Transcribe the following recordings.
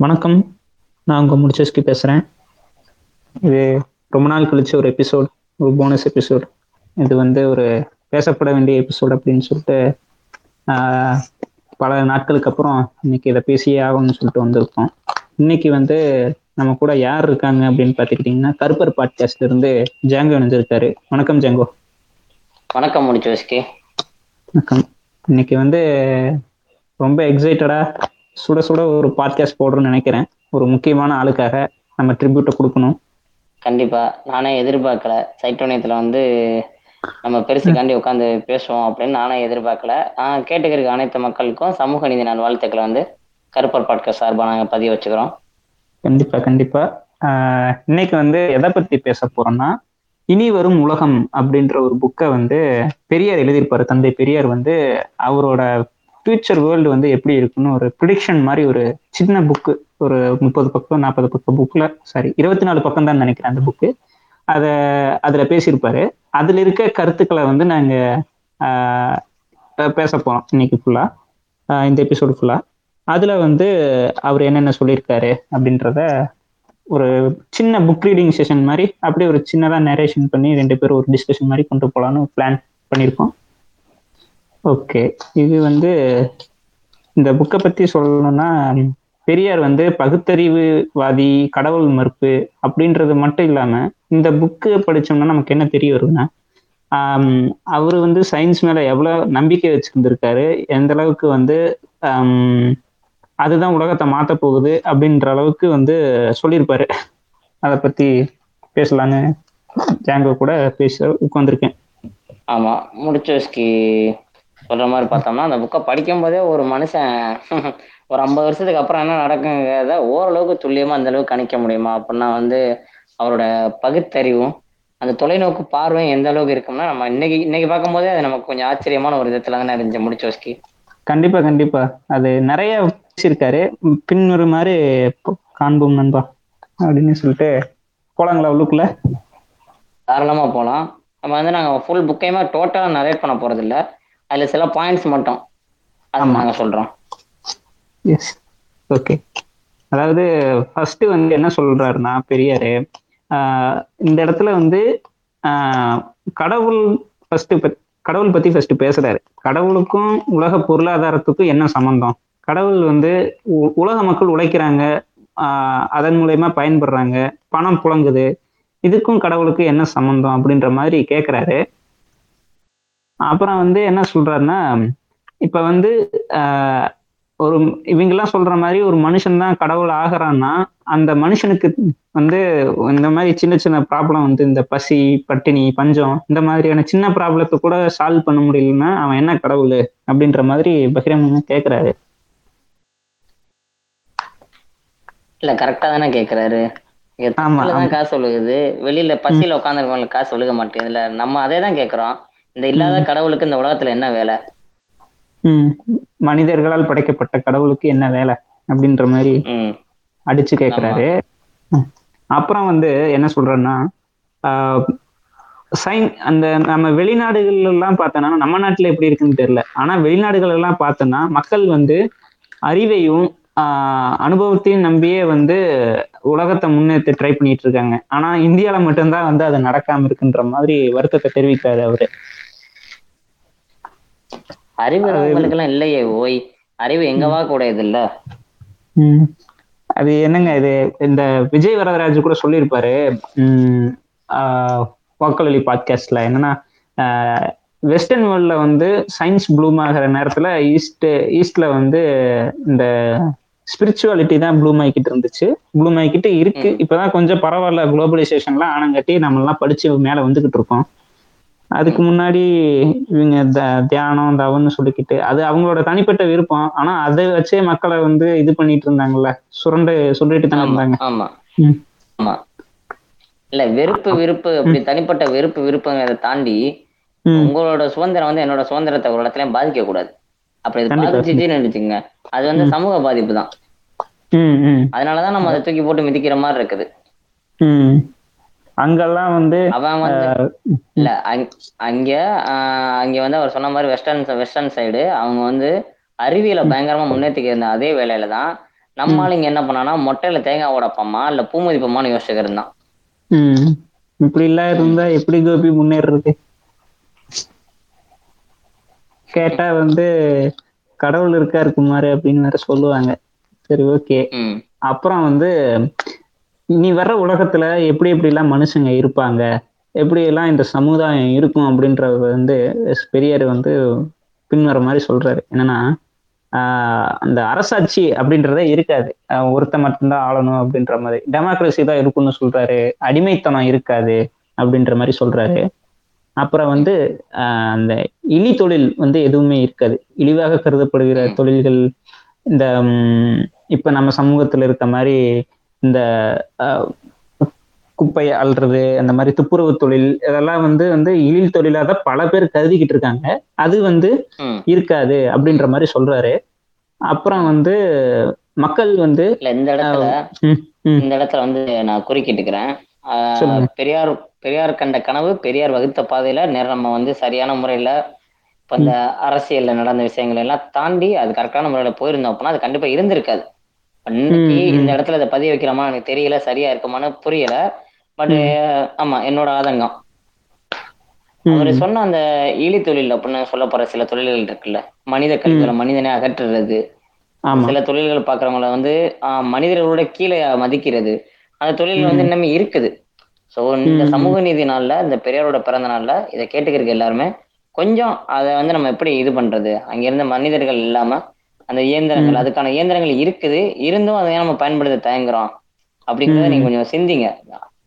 வணக்கம். நான் உங்கள் முடிச்சஸ்கி பேசுகிறேன் இது ரொம்ப நாள் கழிச்சு ஒரு எபிசோட் ஒரு போனஸ் எபிசோட் இது வந்து ஒரு பேசப்பட வேண்டிய எபிசோட் அப்படின்னு சொல்லிட்டு பல நாட்களுக்கு அப்புறம் இன்னைக்கு இதை பேசியே ஆகணும்னு சொல்லிட்டு வந்திருக்கோம். இன்னைக்கு வந்து நம்ம கூட யார் இருக்காங்க அப்படின்னு பார்த்துக்கிட்டிங்கன்னா கருப்பர் பாட்காஸ்ட்ல இருந்து ஜாங்கோ இணைஞ்சிருக்காரு. வணக்கம் ஜாங்கோ. வணக்கம் முடிச்சோஸ்கி. வணக்கம். இன்னைக்கு வந்து ரொம்ப எக்ஸைட்டடா சுட சுட ஒரு பாட்காஸ்ட் போடுறோம்னு நினைக்கிறேன். ஒரு முக்கியமான ஆளுக்காக நம்ம ட்ரிபியூட்டை கொடுக்கணும். கண்டிப்பா. நானே எதிர்பார்க்கல. சைட்டோனியத்துல வந்து நம்ம பெருசுக்காண்டி உட்காந்து பேசுவோம் அப்படின்னு நானே எதிர்பார்க்கல. நான் கேட்டுக்கிறதுக்கு அனைத்து மக்களுக்கும் சமூக நீதி நாள் வாழ்த்துக்களை வந்து கருப்பர் பாட்காஸ்ட் சார்பாக நாங்கள் பதிவு வச்சுக்கிறோம். கண்டிப்பா கண்டிப்பா. ஆஹ் இன்னைக்கு வந்து எதை பத்தி பேச போறோம்னா இனி வரும் உலகம் அப்படின்ற ஒரு புக்கை வந்து பெரியார் எழுதியிருப்பாரு. தந்தை பெரியார் வந்து அவரோட ஃபியூச்சர் வேர்ல்டு வந்து எப்படி இருக்குன்னு ஒரு ப்ரிடிக்ஷன் மாதிரி ஒரு சின்ன புக்கு ஒரு முப்பது பக்கம் நாற்பது பக்கம் புக்ல சாரி இருபத்தி நாலு பக்கம் தான் நினைக்கிறேன் அந்த புக்கு அதை அதுல பேசியிருப்பாரு. அதுல இருக்க கருத்துக்களை வந்து நாங்கள் பேச போறோம் இன்னைக்கு ஃபுல்லா இந்த எபிசோடு ஃபுல்லா அதுல வந்து அவர் என்னென்ன சொல்லியிருக்காரு அப்படின்றத ஒரு சின்ன புக் ரீடிங் செஷன் மாதிரி அப்படியே ஒரு சின்னதாக நரேஷன் பண்ணி ரெண்டு பேரும் ஒரு டிஸ்கஷன் மாதிரி கொண்டு போகலான்னு பிளான் பண்ணியிருக்கோம். ஓகே. இது வந்து இந்த புக்கை பத்தி சொல்லணும்னா பெரியார் வந்து பகுத்தறிவுவாதி கடவுள் மறுப்பு அப்படின்றது மட்டும் இல்லாம இந்த புக்கு படிச்சோம்னா நமக்கு என்ன தெரிய வருதுன்னா அவர் வந்து சயின்ஸ் மேல எவ்வளவு நம்பிக்கை வச்சிருந்திருக்காரு எந்த அளவுக்கு வந்து அதுதான் உலகத்தை மாத்த போகுது அப்படின்ற அளவுக்கு வந்து சொல்லியிருப்பாரு. அதை பத்தி பேசலான்னு ஜாங்கோ கூட பேச உட்காந்துருக்கேன் ஆமா முடிச்சோஸ்கி சொல்ற மாதிரி பார்த்தோம்னா அந்த புக்கை படிக்கும் போதே ஒரு மனுஷன் ஒரு ஐம்பது வருஷத்துக்கு அப்புறம் என்ன நடக்குங்கிறத ஓரளவுக்கு துல்லியமா அந்த அளவுக்கு கணிக்க முடியுமா? அப்படின்னா வந்து அவரோட பகுத்தறிவும் அந்த தொலைநோக்கு பார்வையும் எந்த அளவுக்கு இருக்கும்னா நம்ம இன்னைக்கு இன்னைக்கு பார்க்கும்போதே அது நமக்கு கொஞ்சம் ஆச்சரியமான ஒரு விதத்துல தானே இருந்துச்சு முடிச்சோஸ்கி கண்டிப்பா கண்டிப்பா. அது நிறைய பேசியிருக்காரு. பின்வருமாறு காண்போம் நண்பா அப்படின்னு சொல்லிட்டு போலாங்களா உள்ளுக்குள்ள? தாராளமா போகலாம் நம்ம வந்து நாங்க ஃபுல் புக்கையுமே டோட்டலா நரேட் பண்ண போறது இல்ல அதுல சில பாயிண்ட்ஸ் மட்டும். அது. நாங்க சொல்றோம். எஸ் ஓகே அதாவது ஃபர்ஸ்ட் வந்து என்ன சொல்றாருன்னா பெரியாரு இந்த இடத்துல வந்து கடவுள் ஃபர்ஸ்ட் கடவுள் பத்தி ஃபர்ஸ்ட் பேசுறாரு. கடவுளுக்கும் உலக பொருளாதாரத்துக்கும் என்ன சம்பந்தம்? கடவுள் வந்து உலக மக்கள் உழைக்கிறாங்க அதன் மூலயமா பயன்படுறாங்க பணம் புழங்குது இதுக்கும் கடவுளுக்கு என்ன சம்பந்தம் அப்படின்ற மாதிரி கேக்குறாரு. அப்புறம் வந்து என்ன சொல்றாருன்னா இப்ப வந்து ஒரு இவங்கெல்லாம் சொல்ற மாதிரி ஒரு மனுஷன் தான் கடவுள் ஆகிறான்னா அந்த மனுஷனுக்கு வந்து இந்த மாதிரி சின்ன சின்ன ப்ராப்ளம் வந்து இந்த பசி பட்டினி பஞ்சம் இந்த மாதிரியான சின்ன ப்ராப்ளத்தை கூட சால்வ் பண்ண முடியலன்னா அவன் என்ன கடவுள் அப்படின்ற மாதிரி பகிரங்க கேக்குறாரு. இல்ல கரெக்டா தானே கேக்குறாரு. காசு ஒழுகுது? வெளியில பசியில உட்காந்துருக்கவங்களுக்கு காசு ஒழுக மாட்டேங்குதுல நம்ம அதே தான் கேக்குறோம். இந்த இல்லாத கடவுளுக்கு இந்த உலகத்துல என்ன வேலை? மனிதர்களால் படைக்கப்பட்ட கடவுளுக்கு என்ன வேலை அப்படின்ற மாதிரி அடிச்சு கேக்குறாரு. அப்புறம் வந்து என்ன சொல்றேன்னா சைன் அந்த நம்ம வெளிநாடுகள்ல எல்லாம் பார்த்தோன்னா நம்ம நாட்டுல எப்படி இருக்குன்னு தெரியல. ஆனா வெளிநாடுகள் எல்லாம் பார்த்தோன்னா மக்கள் வந்து அறிவையும் ஆஹ் அனுபவத்தையும் நம்பியே வந்து உலகத்தை முன்னேற்ற ட்ரை பண்ணிட்டு இருக்காங்க. ஆனா இந்தியால மட்டும்தான் வந்து அது நடக்காம இருக்குன்ற மாதிரி வருத்தத்தை தெரிவிக்காரு அவரு. அறிவு உங்களுக்கு எல்லாம் இல்லையே ஓய். அறிவு எங்கவா கூட இது இல்ல. அது என்னங்க இது? இந்த விஜய் வரதராஜ் கூட சொல்லியிருப்பாரு. வாக்களி பாட்காஸ்ட்ல என்னன்னா வெஸ்டர்ன் வேர்ல்ட்ல வந்து சயின்ஸ் ப்ளூம் ஆகிற நேரத்துல ஈஸ்ட் ஈஸ்ட்ல வந்து இந்த ஸ்பிரிச்சுவாலிட்டி தான் ப்ளூம் ஆகிக்கிட்டு இருந்துச்சு. ப்ளூம் ஆகிக்கிட்டு இருக்கு. இப்பதான் கொஞ்சம் பரவாயில்ல குளோபலைசேஷன்லாம் ஆனங்காட்டி நம்ம எல்லாம் படிச்சு மேல வந்துகிட்டு இருக்கோம். அதுக்கு முன்னாடி இவங்க த- தியானம் தவம்னு சொல்லிக்கிட்டு அது அவங்களோட தனிப்பட்ட விருப்பம். ஆனா அதை வச்சே மக்களை வந்து இது பண்ணிட்டு இருந்தாங்கல்ல சுரண்டு சொல்லிட்டு தானே இருந்தாங்க. ஆமா. ஆமா. இல்ல வெறுப்பு விருப்பு அப்படி தனிப்பட்ட வெறுப்பு விருப்புங்கிறத தாண்டி உங்களோட சுதந்திரம் வந்து என்னோட சுதந்திரத்தை ஒரு இடத்துலயும் பாதிக்க கூடாது அப்படி இது. பாதிச்சுச்சுன்னு நினைச்சுங்க அது வந்து சமூக பாதிப்பு தான். அதனாலதான் நம்ம அதை தூக்கி போட்டு மிதிக்கிற மாதிரி இருக்குது. அங்கெல்லாம் வந்து அவன் வந்து இல்ல அங்- அங்க அங்க வந்து அவர் சொன்ன மாதிரி வெஸ்டர்ன் வெஸ்டர்ன் சைடு அவங்க வந்து அறிவியலை பயங்கரமா முன்னேற்றிக்க இருந்த அதே வேலையில தான் நம்ம ஆளுங்க என்ன பண்ணானா மொட்டையில தேங்காய் உடைப்போமா இல்ல பூ மதிப்போமான்னு யோசிச்சுக்கிட்டு இருந்தான் ம். இப்படி எல்லாம் இருந்தா எப்படி கோபி முன்னேறது கேட்டா வந்து கடவுள் இருக்காரு குமார் அப்படின்னு வேற சொல்லுவாங்க. சரி ஓகே அப்புறம் வந்து இனி வர்ற உலகத்துல எப்படி எப்படி எல்லாம் மனுஷங்க இருப்பாங்க? எப்படி எல்லாம் இந்த சமுதாயம் இருக்கும் அப்படின்றது வந்து பெரியார் வந்து பின்வர மாதிரி சொல்றாரு. என்னன்னா ஆஹ் அந்த அரசாட்சி அப்படின்றதே இருக்காது. ஆஹ் ஒருத்தன் மட்டும்தான் ஆளணும் அப்படின்ற மாதிரி. டெமோக்ரஸி தான் இருக்கும்னு சொல்றாரு. அடிமைத்தனம் இருக்காது அப்படின்ற மாதிரி சொல்றாரு. அப்புறம் வந்து அந்த இழி தொழில் வந்து எதுவுமே இருக்காது. இழிவாக கருதப்படுகிற. தொழில்கள் இந்த இப்ப நம்ம சமூகத்துல இருக்க மாதிரி இந்த குப்பையை அள்ளுறது அந்த மாதிரி துப்புரவு தொழில் இதெல்லாம் வந்து வந்து இழில் தொழிலாக பல பேர் கருதிக்கிட்டு இருக்காங்க. அது வந்து இருக்காது அப்படின்ற மாதிரி சொல்றாரு. அப்புறம் வந்து மக்கள் வந்து இல்ல இந்த இடத்துல. இந்த இடத்துல வந்து நான் குறுக்கிட்டுக்கிறேன். பெரியார் பெரியார் கண்ட கனவு பெரியார் வகுத்த பாதையில நேரம் நம்ம வந்து சரியான முறையில இப்ப இந்த அரசியல்ல நடந்த விஷயங்கள் எல்லாம் தாண்டி அது கரெக்டான முறையில போயிருந்தோம் அப்படின்னா அது கண்டிப்பா இருந்திருக்காது. ம். இந்த இடத்துல இதை பதிய வைக்கிறோமா? எனக்கு தெரியல சரியா இருக்குமான்னு புரியல. பட் ஆமா என்னோட ஆதங்கம். அவர் சொன்ன அந்த ஈழி தொழில் அப்படின்னு சொல்ல போற சில தொழில்கள் இருக்குல்ல? மனித கழிவுகளை மனிதனை அகற்றுறது. சில தொழில்கள் பாக்குறவங்கள வந்து ஆஹ், மனிதர்களோட கீழே மதிக்கிறது. அந்த தொழில் வந்து இன்னுமே இருக்குது. ஸோ இந்த. சமூக நீதி நாள்ல இந்த பெரியாரோட பிறந்த நாள்ல இதை கேட்டுக்கிறதுக்கு எல்லாருமே கொஞ்சம் அதை வந்து நம்ம எப்படி இது பண்றது? அங்க இருந்த மனிதர்கள் இல்லாம அந்த இயந்திரங்கள். அதுக்கான இயந்திரங்கள் இருக்குது. இருந்தும் அதை நம்ம பயன்படுத்த தயங்குறோம்? அப்படிங்கறத. நீங்க கொஞ்சம் சிந்திங்க.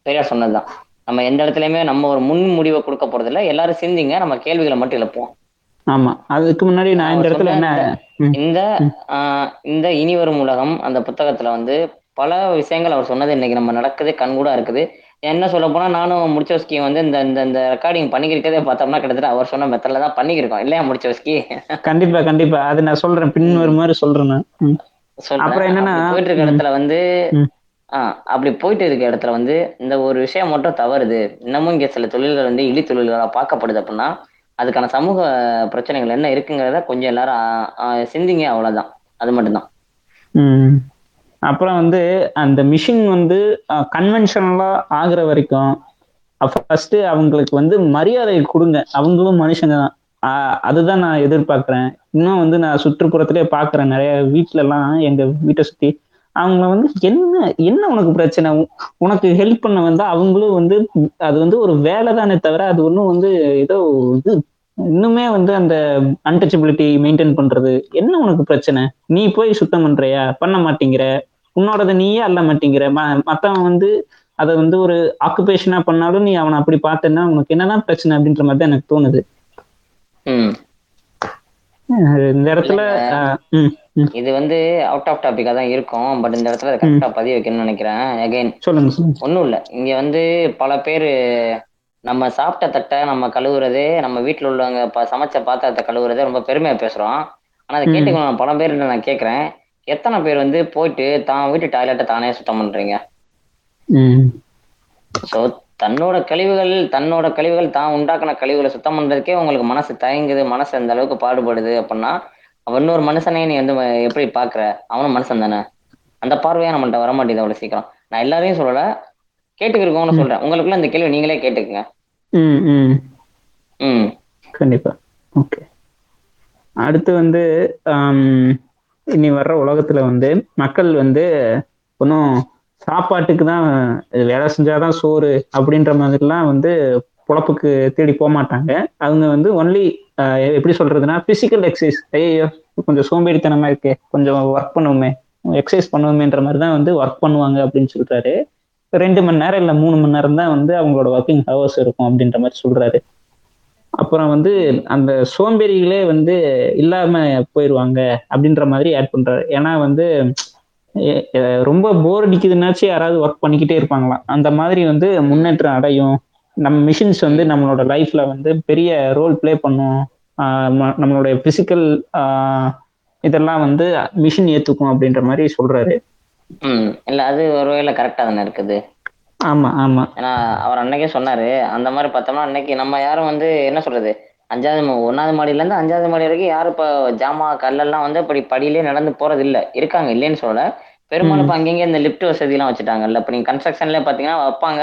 பெரியார் சொன்னதுதான். நம்ம எந்த இடத்துலயுமே நம்ம ஒரு முன் முடிவை கொடுக்க போறது இல்ல எல்லாரும் சிந்திங்க. நம்ம கேள்விகளை மட்டும் எழுப்புவோம். ஆமா. அதுக்கு முன்னாடி நான் இந்த இடத்துல என்ன இந்த ஆஹ் இந்த இனி வரும் உலகம் அந்த புத்தகத்துல வந்து பல விஷயங்கள் அவர் சொன்னது இன்னைக்கு நம்ம நடக்குது கண்கூடா இருக்குது. என்ன சொல்ல போனா நானும் முடிச்சவஸ்கி வந்து இந்த இந்த இந்த ரெக்கார்டிங் பண்ணிக்கிறதே பார்த்தோம்னா கிட்டத்தட்ட அவர் சொன்ன மெத்தட்ல தான் பண்ணிக்கிருக்கோம். இல்லையா முடிச்சவஸ்கி கண்டிப்பா கண்டிப்பா. அது நான் சொல்றேன். பின் ஒரு மாதிரி சொல்றேன் அப்புறம் என்னன்னா, போயிட்டு இருக்க இடத்துல வந்து. ஆஹ் அப்படி போயிட்டு இருக்க இடத்துல வந்து இந்த ஒரு விஷயம் மட்டும் தவறுது. இன்னமும் இங்க சில தொழில்கள் வந்து இழி தொழில்களா பார்க்கப்படுது அப்படின்னா அதுக்கான சமூக பிரச்சனைகள் என்ன இருக்குங்கிறத கொஞ்சம் எல்லாரும் சிந்திங்க அவ்வளவுதான். அது மட்டும்தான். அப்புறம் வந்து அந்த மிஷின் வந்து கன்வென்ஷனலா ஆகுற வரைக்கும் ஃபர்ஸ்ட் அவங்களுக்கு வந்து மரியாதை கொடுங்க. அவங்களும் மனுஷங்க தான். அதுதான் நான் எதிர்பார்க்குறேன். இன்னும் வந்து நான் சுற்றுப்புறத்திலே பார்க்குறேன். நிறைய வீட்டிலலாம் எங்கள் வீட்டை சுற்றி அவங்க வந்து என்ன என்ன உனக்கு பிரச்சனை? உனக்கு ஹெல்ப் பண்ண வந்தா அவங்களும் வந்து அது வந்து ஒரு வேலை தானே தவிர அது ஒன்றும் வந்து ஏதோ இது இன்னுமே வந்து அந்த அன்டச்சபிலிட்டி மெயின்டைன் பண்றது. என்ன உனக்கு பிரச்சனை? நீ போய் சுத்தம் பண்றியா? பண்ண மாட்டேங்கிற. உன்னோடத நீயே அல்ல மாட்டேங்கிற. ம- மத்தவன் வந்து அதை வந்து ஒரு ஆக்குபேஷனா பண்ணாலும் நீ அவனை அப்படி பார்த்தேன்னா உனக்கு என்னதான் பிரச்சனை அப்படின்ற மாதிரி தான் எனக்கு தோணுது. இந்த இடத்துல இது வந்து அவுட் ஆஃப் டாபிக்கா தான் இருக்கும் பட் இந்த இடத்துல கரெக்டா பதிய வைக்கணும்னு நினைக்கிறேன். அகைன் சொல்லுங்க ஒண்ணும் இல்ல. இங்க வந்து பல பேர் நம்ம சாப்பிட்ட தட்டை நம்ம கழுவுறதே நம்ம வீட்ல உள்ளவங்க சமைச்ச பாத்திரத்தை கழுவுறதே ரொம்ப பெருமையா பேசுறோம். ஆனா அதை. கேட்டுக்கணும் பல பேர் நான் கேக்குறேன். எத்தனை பேர் வந்து போயிட்டு தான் வீட்டு டாய்லெட்டை தானே சுத்தம் பண்றீங்க? ஸோ தன்னோட கழிவுகள் தன்னோட கழிவுகள் தான் உண்டாக்குன கழிவுகளை சுத்தம் பண்றதுக்கே உங்களுக்கு மனசு தயங்குது மனசு அந்த அளவுக்கு பாடுபடுது அப்படின்னா இன்னொரு மனுஷனே நீ வந்து எப்படி பாக்குற அவனும் மனுஷன் தானே. அந்த பார்வையா நம்மள்ட்ட வர மாட்டேங்குது அவ்வளவு சீக்கிரம். நான் எல்லாரையும் சொல்லல கேட்டுக்கிறோம்னு சொல்றேன். உங்களுக்குள்ள இந்த கேள்வி நீங்களே கேட்டுக்குங்க. ம், கண்டிப்பா. ஓகே. அடுத்து வந்து இனி வர்ற உலகத்துல வந்து மக்கள் வந்து ஒன்றும் சாப்பாட்டுக்கு தான் வேலை செஞ்சாதான் சோறு அப்படின்ற மாதிரிலாம் வந்து பொழப்புக்கு தேடி போக மாட்டாங்க. அவங்க வந்து ஒன்லி எப்படி சொல்றதுன்னா பிசிக்கல் எக்ஸசைஸ் ஐயோ கொஞ்சம் சோம்பேறித்தனமா இருக்கு கொஞ்சம் ஒர்க் பண்ணுவோமே எக்ஸசைஸ் பண்ணுவோமேன்ற மாதிரி தான் வந்து ஒர்க் பண்ணுவாங்க அப்படின்னு சொல்றாரு. ரெண்டு மணி நேரம் இல்லை மூணு மணி நேரம் தான் வந்து அவங்களோட ஒர்க்கிங் ஹவர்ஸ் இருக்கும் அப்படின்ற மாதிரி சொல்றாரு. அப்புறம் வந்து அந்த சோம்பேறிகளே வந்து இல்லாம போயிடுவாங்க அப்படின்ற மாதிரி ஆட் பண்றாரு. ஏன்னா வந்து ரொம்ப போர் அடிக்குதுன்னாச்சு யாராவது ஒர்க் பண்ணிக்கிட்டே இருப்பாங்களாம். அந்த மாதிரி வந்து முன்னேற்றம் அடையும். நம்ம மிஷின்ஸ் வந்து நம்மளோட லைஃப்ல வந்து பெரிய ரோல் ப்ளே பண்ணும். நம்மளுடைய பிசிக்கல் இதெல்லாம் வந்து மிஷின் ஏத்துக்கும் அப்படின்ற மாதிரி சொல்றாரு. ம் இல்ல அது ஒருவேளை கரெக்டா தானே இருக்குது. ஆமா ஆமா. ஏன்னா அவர் அன்னைக்கே சொன்னாரு. அந்த மாதிரி பார்த்தோம்னா அன்னைக்கு நம்ம யாரும் வந்து என்ன சொல்றது? அஞ்சாவது மா- ஒண்ணாவது மாடியில இருந்து அஞ்சாவது மாடி வரைக்கும் யாரும் இப்போ ஜாமா கல்லெல்லாம் வந்து இப்படி படியிலே நடந்து போறது இல்ல இருக்காங்க இல்லைன்னு சொல்லல. பெரும்பாலும் இப்போ அங்கங்க இந்த லிஃப்ட் வசதி எல்லாம் வச்சுட்டாங்கல்ல. இப்போ நீங்க கன்ஸ்ட்ரக்ஷன்ல பாத்தீங்கன்னா வைப்பாங்க.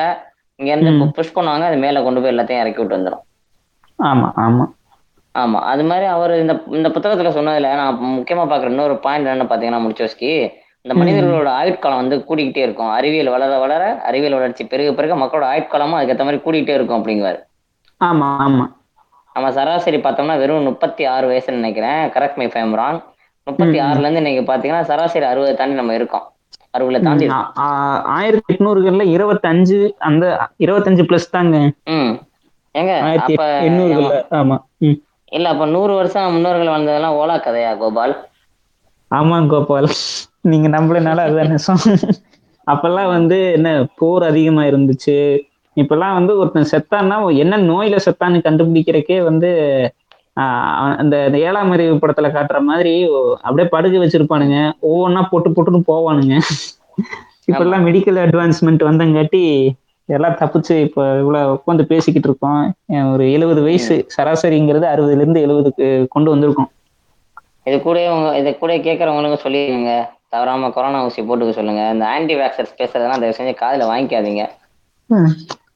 இங்க இருந்து ம். புஷ் பண்ணுவாங்க. அது மேல கொண்டு போய் எல்லாத்தையும் இறக்கி விட்டு வந்துடும் ஆமா ஆமா. ஆமா. அது மாதிரி அவர் இந்த இந்த புத்தகத்துல சொன்னதுல நான் முக்கியமா பாக்குற இன்னொரு பாயிண்ட் என்னன்னு பாத்தீங்கன்னா முடிச்சோஸ்கி இந்த. மனிதர்களோட ஆயுட்காலம் வந்து கூடிக்கிட்டே இருக்கும். அறிவியல் வளர வளர அறிவியல் வளர்ச்சி பெருக பெருக மக்களோட ஆயுட்காலமும் அதுக்கேற்ற மாதிரி கூடிக்கிட்டே இருக்கும் அப்படிங்குவாரு. ஆமா ஆமா. நம்ம சராசரி பார்த்தோம்னா வெறும் முப்பத்தி ஆறு வயசுன்னு நினைக்கிறேன். கரெக்ட் மை ஃபைம் ராங் முப்பத்தி. ஆறுல இருந்து இன்னைக்கு பாத்தீங்கன்னா சராசரி அறுபதை தாண்டி நம்ம இருக்கோம். அறுபதுல தாண்டி ஆயிரத்தி எட்நூறுகள்ல இருபத்தஞ்சு அந்த இருபத்தஞ்சு பிளஸ் தாங்க. ம். ஏங்க அப்ப ஆமா இல்ல அப்ப நூறு வருஷம் முன்னோர்கள் வாழ்ந்ததெல்லாம் ஓலா கதையா கோபால்? ஆமா கோபால். நீங்க நம்பலனால அதுதான் நிஜம். அப்பெல்லாம் வந்து என்ன போர் அதிகமா இருந்துச்சு. இப்பெல்லாம் வந்து ஒருத்தன் செத்தான்னா என்ன நோயில செத்தான்னு கண்டுபிடிக்கிறக்கே வந்து ஆஹ் அந்த ஏழாம் அறிவு படத்துல காட்டுற மாதிரி அப்படியே படுக்க வச்சிருப்பானுங்க. ஒவ்வொன்றா போட்டு போட்டுன்னு போவானுங்க. இப்பெல்லாம் மெடிக்கல் அட்வான்ஸ்மெண்ட் வந்தங்காட்டி எல்லாம் தப்பிச்சு இப்போ இவ்வளவு உட்காந்து பேசிக்கிட்டு இருக்கோம். ஒரு எழுபது வயசு சராசரிங்கிறது அறுபதுல இருந்து எழுபதுக்கு கொண்டு வந்திருக்கோம். இது கூட இது கூட கேட்கறவங்களுக்கு சொல்லிடுங்க தவறாம கொரோனா ஊசி போட்டுக்க சொல்லுங்க. இந்த ஆன்டி வேக்சர்ஸ் பேசுறதெல்லாம் தயவு செஞ்சு காதுல வாங்கிக்காதீங்க.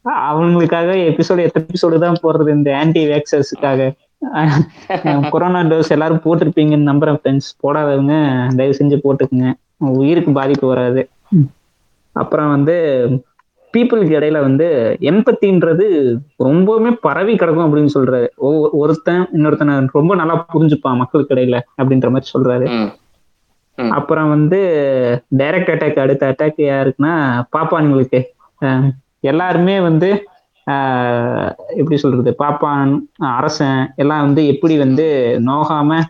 அவங்களுக்காக எபிசோடு எத்தனை எபிசோடு தான் போடுறது இந்த ஆன்டி வேக்சர்ஸுக்காக கொரோனா டோஸ் எல்லாரும் போட்டிருப்பீங்கன்னு நம்புறேன் ஃப்ரெண்ட்ஸ் போடாதவங்க தயவு செஞ்சு போட்டுக்குங்க. உயிருக்கு பாதிப்பு வராது. அப்புறம் வந்து பீப்புளுக்கு இடையில வந்து எம்பத்தின்றது ரொம்பவுமே பரவி கிடக்கும் அப்படின்னு சொல்றாரு. ஒவ்வொரு- ஒருத்தன் இன்னொருத்தனை ரொம்ப நல்லா புரிஞ்சுப்பான் மக்களுக்கு இடையில அப்படின்ற மாதிரி சொல்றாரு. அப்புறம் வந்து டைரக்ட் அட்டாக் அடுத்த அட்டாக் யாருக்குன்னா பாப்பான்களுக்கு. எல்லாருமே வந்து எப்படி சொல்றது பாப்பான் அரசன் எல்லாம் வந்து எப்படி வந்து நோகாம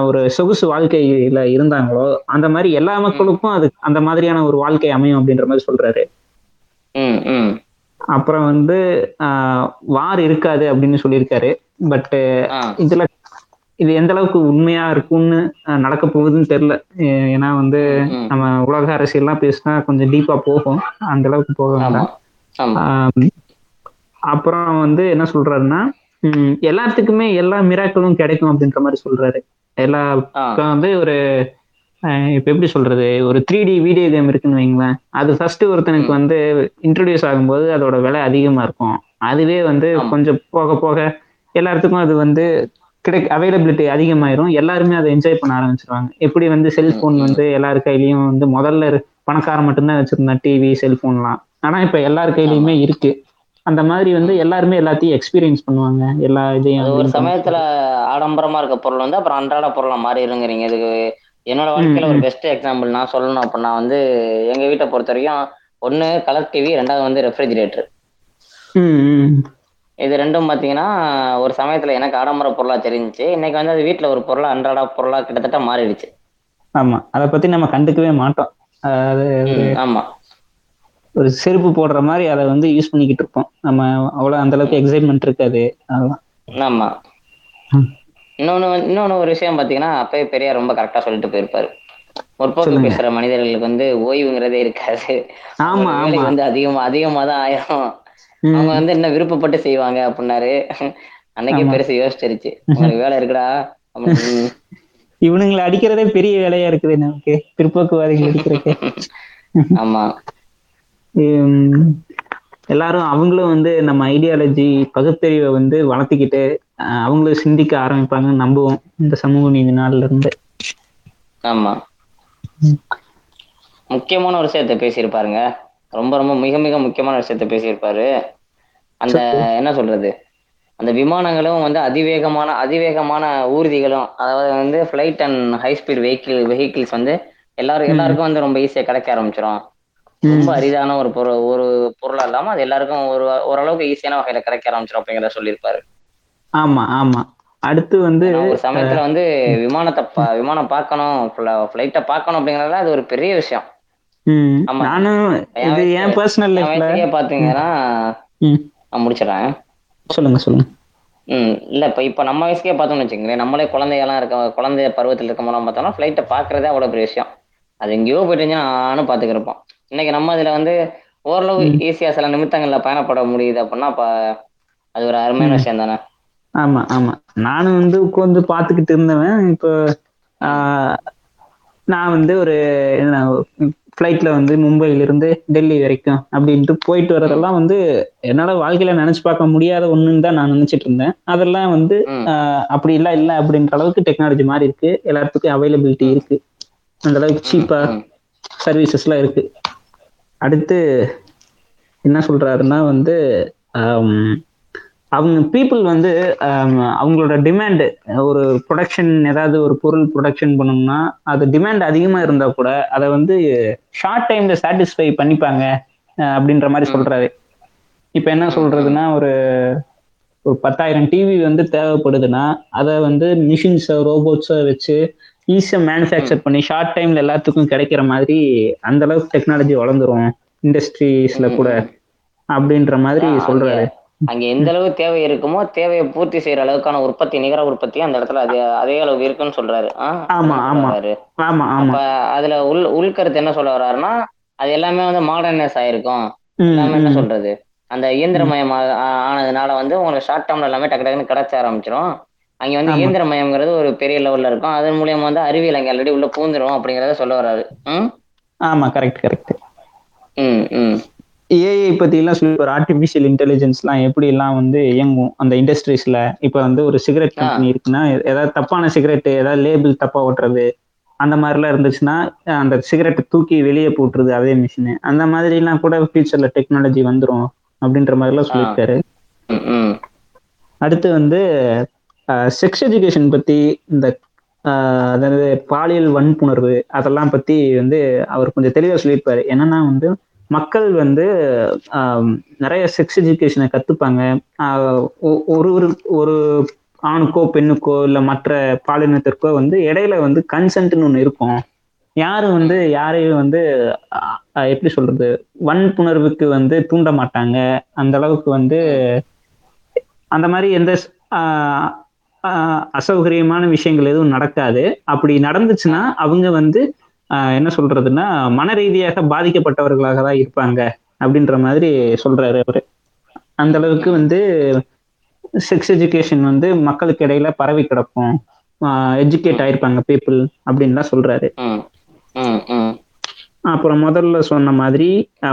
ஒரு சொகுசு வாழ்க்கையில இருந்தாங்களோ அந்த மாதிரி எல்லா மக்களுக்கும் அது அந்த மாதிரியான ஒரு வாழ்க்கை அமையும் அப்படின்ற மாதிரி சொல்றாரு. அப்புறம் வந்து ஆஹ் வார் இருக்காது அப்படின்னு சொல்லியிருக்காரு. But ah. இதுல இது எந்த அளவுக்கு உண்மையா இருக்கும்னு நடக்க போகுதுன்னு தெரியல. ஏன்னா வந்து. நம்ம உலக அரசியல்லாம் பேசினா கொஞ்சம் டீப்பா போகும். அந்த அளவுக்கு போக வேண்டாம். அப்புறம் வந்து என்ன சொல்றாருன்னா எல்லாத்துக்குமே எல்லா மிராக்களும் கிடைக்கும் அப்படின்ற மாதிரி சொல்றாரு. எல்லா வந்து ஒரு அஹ், இப்ப எப்படி சொல்றது? ஒரு த்ரீ டி வீடியோ கேம் இருக்குன்னு வைங்களேன். அது ஃபர்ஸ்ட் ஒருத்தனுக்கு வந்து இன்ட்ரடியூஸ் ஆகும்போது அதோட விலை அதிகமா இருக்கும். அதுவே வந்து. கொஞ்சம் போக போக எல்லாத்துக்கும் அது வந்து கிடை அவைலபிலிட்டி அதிகமாயிரும். எல்லாருமே அதை என்ஜாய் பண்ண ஆரம்பிச்சிருவாங்க. எப்படி வந்து செல்போன். வந்து எல்லார் கையிலயும் வந்து முதல்ல பணக்காரன் மட்டும்தான் வச்சிருந்தான் டிவி செல்போன்லாம் ஆனா இப்ப எல்லார் கையிலயுமே இருக்கு. அந்த மாதிரி வந்து எல்லாருமே எல்லாத்தையும் எக்ஸ்பீரியன்ஸ் பண்ணுவாங்க. எல்லா இதையும் ஒரு. சமயத்துல ஆடம்பரமா இருக்க பொருள் வந்து அப்புறம் அன்றாட பொருளா மாறி இருங்கிறீங்க இதுக்கு என்னோட வாழ்க்கையில ஒரு பெஸ்ட் எக்ஸாம்பிள் நான் சொல்லணும் அப்படின்னா வந்து எங்க வீட்டை பொறுத்த வரைக்கும் ஒண்ணு கலர் டிவி ரெண்டாவது வந்து ரெஃப்ரிஜிரேட்டர். இது ரெண்டும் பாத்தீங்கன்னா ஒரு சமயத்துல எனக்கு ஆடம்பர பொருளா தெரிஞ்சுச்சு. இன்னைக்கு வந்து அது வீட்டுல ஒரு பொருளா அன்றாட பொருளா கிட்டத்தட்ட மாறிடுச்சு. ஆமா. அத பத்தி நம்ம கண்டுக்கவே மாட்டோம். அதாவது ஒரு ம், ஆமா. ஒரு செருப்பு போடுற மாதிரி அதை வந்து யூஸ் பண்ணிக்கிட்டு இருப்போம். நம்ம அவ்வளவு அந்த அளவுக்கு எக்ஸைட்மெண்ட் இருக்காது. அதெல்லாம் ஆமா. ம். இன்னொன்னு வந்து- இன்னொன்னு ஒரு விஷயம் பாத்தீங்கன்னா அப்பவே பெரியார் ரொம்ப கரெக்டா சொல்லிட்டு போயிருப்பாரு. முற்போக்கு. பேசுற மனிதர்களுக்கு வந்து ஓய்வுங்கிறதே இருக்காது. ஆமா வந்து அதிகமா அதிகமா தான் ஆயிரும். அவங்க வந்து என்ன விருப்பப்பட்டு செய்வாங்க அப்படின்னாரு அன்னைக்கே. பெருசு யோசிச்சிருச்சு. உங்களுக்கு வேலை இருக்குடா. இவனுங்களை அடிக்கிறதே பெரிய வேலையா இருக்குது நமக்கு. பிற்போக்குவாதிகள் அடிக்கிறதுக்கு. ஆமா. எல்லாரும் அவங்களும் வந்து நம்ம ஐடியாலஜி பகுத்தறிவை வந்து வளர்த்திக்கிட்டு அவங்களும் சிந்திக்க ஆரம்பிப்பாங்கன்னு நம்புவோம் இந்த சமூக நீதி நாள்ல இருந்து. ஆமா. முக்கியமான ஒரு விஷயத்த பேசியிருப்பாருங்க. ரொம்ப ரொம்ப மிக மிக முக்கியமான விஷயத்த பேசியிருப்பாரு. அந்த என்ன சொல்றது? அந்த விமானங்களும் வந்து அதிவேகமான அதிவேகமான ஊர்திகளும் அதாவது வந்து flight and high speed vehicle vehicles வந்து எல்லாரும் எல்லாருக்கும் வந்து ரொம்ப ஈஸியா கிடைக்க ஆரம்பிச்சிடும் ரொம்ப அரிதான ஒரு பொருள் ஒரு பொருளா இல்லாம அது எல்லாருக்கும் ஒரு ஓரளவுக்கு ஈஸியான வகையில கிடைக்க ஆரம்பிச்சிடும் அப்படிங்கிறத சொல்லியிருப்பாரு. ஆமா ஆமா. அடுத்து வந்து ஒரு சமயத்துல வந்து விமானத்தை விமானம் பார்க்கணும் ஃபிளைட்டை பார்க்கணும் அப்படிங்கறதுல அது ஒரு பெரிய விஷயம். நானும் என் இது என் பர்சனல் லைஃப்ல பாத்தீங்கன்னா நான் முடிச்சிடறேன். சொல்லுங்க சொல்லுங்க. ம். இல்ல இப்ப இப்ப நம்ம வயசுக்கே பார்த்தோம்னு வச்சுக்கோங்களேன் நம்மளே குழந்தையெல்லாம் இருக்க குழந்தை பருவத்தில் இருக்க போலாம் பார்த்தோம்னா ஃபிளைட்டை பாக்குறதே அவ்வளவு பெரிய விஷயம். அது எங்கேயோ போயிட்டு நானும் பாத்துக்கிருப்போம். இன்னைக்கு நம்ம இதுல வந்து ஓரளவு ஈஸியா சில நிமித்தங்கள்ல பயணப்பட முடியுது அப்படின்னா அப்ப அது ஒரு அருமையான விஷயம் தானே ஆமா ஆமா. நானும் வந்து உட்காந்து பார்த்துக்கிட்டு இருந்தவன் இப்போ நான் வந்து ஒரு என்ன ஃப்ளைட்ல வந்து மும்பையில இருந்து டெல்லி வரைக்கும் அப்படின்ட்டு போயிட்டு வரதெல்லாம் வந்து என்னால வாழ்க்கையில நினைச்சு பார்க்க முடியாத ஒண்ணுன்னு தான் நான் நினைச்சிட்டு இருந்தேன். அதெல்லாம் வந்து அப்படி இல்ல இல்ல அப்படின்ற அளவுக்கு டெக்னாலஜி மாறி இருக்கு. எல்லாத்துக்கும் அவைலபிலிட்டி இருக்கு. அந்த அளவுக்கு சீப்பா ம். சர்வீசஸ்லாம் இருக்கு. அடுத்து என்ன சொல்றாருன்னா வந்து அவங்க பீப்புள் வந்து அவங்களோட டிமாண்ட் ஒரு ப்ரொடக்ஷன் ஏதாவது ஒரு பொருள் ப்ரொடக்ஷன் பண்ணோம்னா அது டிமாண்ட் அதிகமா இருந்தா கூட அதை வந்து ஷார்ட் டைம்ல சாட்டிஸ்ஃபை பண்ணிப்பாங்க அப்படின்ற மாதிரி சொல்றாரு. இப்ப என்ன சொல்றதுன்னா ஒரு ஒரு பத்தாயிரம் டிவி வந்து தேவைப்படுதுன்னா அதை வந்து மிஷின்ஸை ரோபோட்ஸை வச்சு ஈஸியாக மேனுஃபேக்சர் பண்ணி ஷார்ட் டைம்ல எல்லாத்துக்கும் கிடைக்கிற மாதிரி அந்த அளவுக்கு டெக்னாலஜி வளர்ந்துரும் இண்டஸ்ட்ரீஸ்ல கூட அப்படின்ற மாதிரி சொல்றாரு. அங்க- எந்த அளவு தேவை இருக்குமோ தேவையை பூர்த்தி செய்யற அளவுக்கான உற்பத்தி நிகர உற்பத்தி அந்த இடத்துல அது அதே அளவு இருக்குன்னு சொல்றாரு. அப்ப அதுல உள் உள்கருத்து என்ன சொல்ல வர்றாருன்னா அது எல்லாமே வந்து மாடர்னைஸ் ஆயிருக்கும். எல்லாமே என்ன. சொல்றது? அந்த இயந்திரமயம் ஆனதுனால வந்து உங்களுக்கு ஷார்ட் டேர்ம்ல எல்லாமே டக்கு டக்குன்னு கிடைச்ச ஆரம்பிச்சிரும். அங்க வந்து. இயந்திரமயம்ங்கிறது ஒரு பெரிய லெவல்ல இருக்கும். அதன் மூலியமா வந்து அறிவியல் அங்க ஆல்ரெடி உள்ள பூந்துரும் அப்படிங்கறத சொல்ல வர்றாரு. ஆமா கரெக்ட் கரெக்ட் ம் ம். ஏஐ எல்லாம் சொல்லி ஒரு ஆர்டிபிஷியல் இன்டெலிஜென்ஸ்லாம் எப்படி எல்லாம் வந்து இயங்கும்? அந்த இண்டஸ்ட்ரீஸ்ல இப்ப வந்து ஒரு சிகரெட். கம்பெனி இருக்குன்னா ஏதாவது தப்பான சிகரெட் ஏதாவது லேபிள் தப்பா ஓட்டுறது அந்த மாதிரிலாம் இருந்துச்சுன்னா அந்த சிகரெட்டை தூக்கி வெளியே போட்டுருது அதே மிஷின் அந்த மாதிரி எல்லாம் கூட ஃபியூச்சர்ல டெக்னாலஜி வந்துரும் அப்படின்ற மாதிரி எல்லாம் சொல்லியிருக்காரு. அடுத்து வந்து செக்ஸ் எஜுகேஷன் பத்தி இந்த அதாவது பாலியல் வன்புணர்வு அதெல்லாம் பத்தி வந்து அவர் கொஞ்சம் தெளிவா சொல்லியிருப்பாரு. என்னன்னா வந்து மக்கள் வந்து நிறைய செக்ஸ் எஜுகேஷனை கத்துப்பாங்க. ஒ- ஒரு ஒரு ஒரு ஆணுக்கோ பெண்ணுக்கோ இல்லை மற்ற பாலினத்திற்கோ வந்து இடையில வந்து கன்சென்ட்னு ஒன்று இருக்கும். யாரும் வந்து யாரையும் வந்து எப்படி சொல்றது வன்புணர்வுக்கு வந்து தூண்ட மாட்டாங்க. அந்த அளவுக்கு வந்து அந்த மாதிரி எந்த அசௌகரியமான விஷயங்கள் எதுவும் நடக்காது. அப்படி நடந்துச்சுன்னா அவங்க வந்து என்ன சொல்றதுன்னா மன ரீதியாக பாதிக்கப்பட்டவர்களாக தான் இருப்பாங்க அப்படின்ற மாதிரி சொல்றாரு அவரு. அந்த அளவுக்கு வந்து செக்ஸ் எஜுகேஷன் வந்து மக்களுக்கு இடையில பரவி கிடக்கும். எஜுகேட் ஆயிருப்பாங்க பீப்புள் அப்படின்லாம் சொல்றாரு. அப்புறம் முதல்ல சொன்ன மாதிரி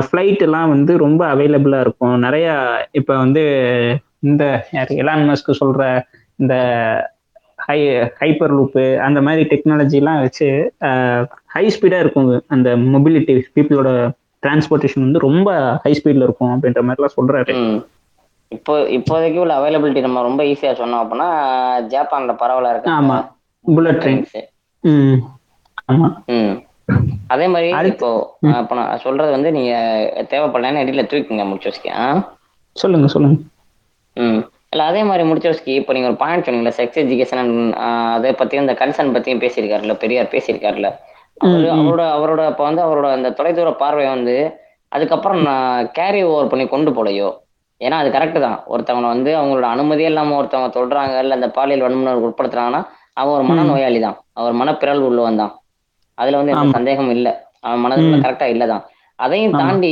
ஃப்ளைட் எல்லாம் வந்து ரொம்ப அவைலபிளா இருக்கும். நிறைய இப்ப வந்து இந்த யார் எலான் மஸ்க் சொல்ற இந்த ஹை ஹைப்பர் லூப்பு அந்த மாதிரி டெக்னாலஜி எல்லாம் வச்சு ஹை ஸ்பீடா இருக்கும் அந்த மொபிலிட்டி பீப்புளோட டிரான்ஸ்போர்ட்டேஷன் வந்து ரொம்ப ஹை ஸ்பீட்ல இருக்கும் அப்படின்ற மாதிரிலாம் சொல்றாரு. ம். இப்போ இப்போதைக்கு உள்ள அவைலபிலிட்டி நம்ம ரொம்ப ஈஸியா சொன்னோம் அப்படின்னா ஜப்பான்ல பரவலா இருக்கு ஆமா. புல்லட் ட்ரெயின் ஆமா. அதே மாதிரி இப்போ இப்போ நான் சொல்றது வந்து நீங்க தேவைப்படலன்னு எடிட்ல தூக்கிங்க முடிச்சு வச்சுக்கேன் சொல்லுங்க சொல்லுங்க. ம். இல்ல அதே மாதிரி முடிச்சு வச்சுக்கி இப்போ நீங்க ஒரு பாயிண்ட் சொன்னீங்களா செக்ஸ் எஜுகேஷன் அதை பத்தியும் இந்த கன்சர்ன் பத்தியும் பேசியிருக்காருல்ல பெரியார் பேசியிருக்காருல்ல. அவரு. அவரோட அவரோட இப்போ வந்து அவரோட அந்த தொலைதூர பார்வை வந்து அதுக்கப்புறம் நான் கேரி ஓவர் பண்ணி கொண்டு போலையோ ஏன்னா அது கரெக்டு தான் ஒருத்தவங்க வந்து அவங்களோட அனுமதியே இல்லாம ஒருத்தவங்க தொடுறாங்க இல்ல அந்த பாலியல் வன்முறைக்கு உட்படுத்துறாங்கன்னா அவன் ஒரு மனநோயாளி தான் அவர் மனப்பிறழ்வு உள்ளவன் தான் அதுல வந்து எந்த ஆமா. சந்தேகமும் இல்ல அவன் மனதுல. கரெக்டா இல்லதான் அதையும். தாண்டி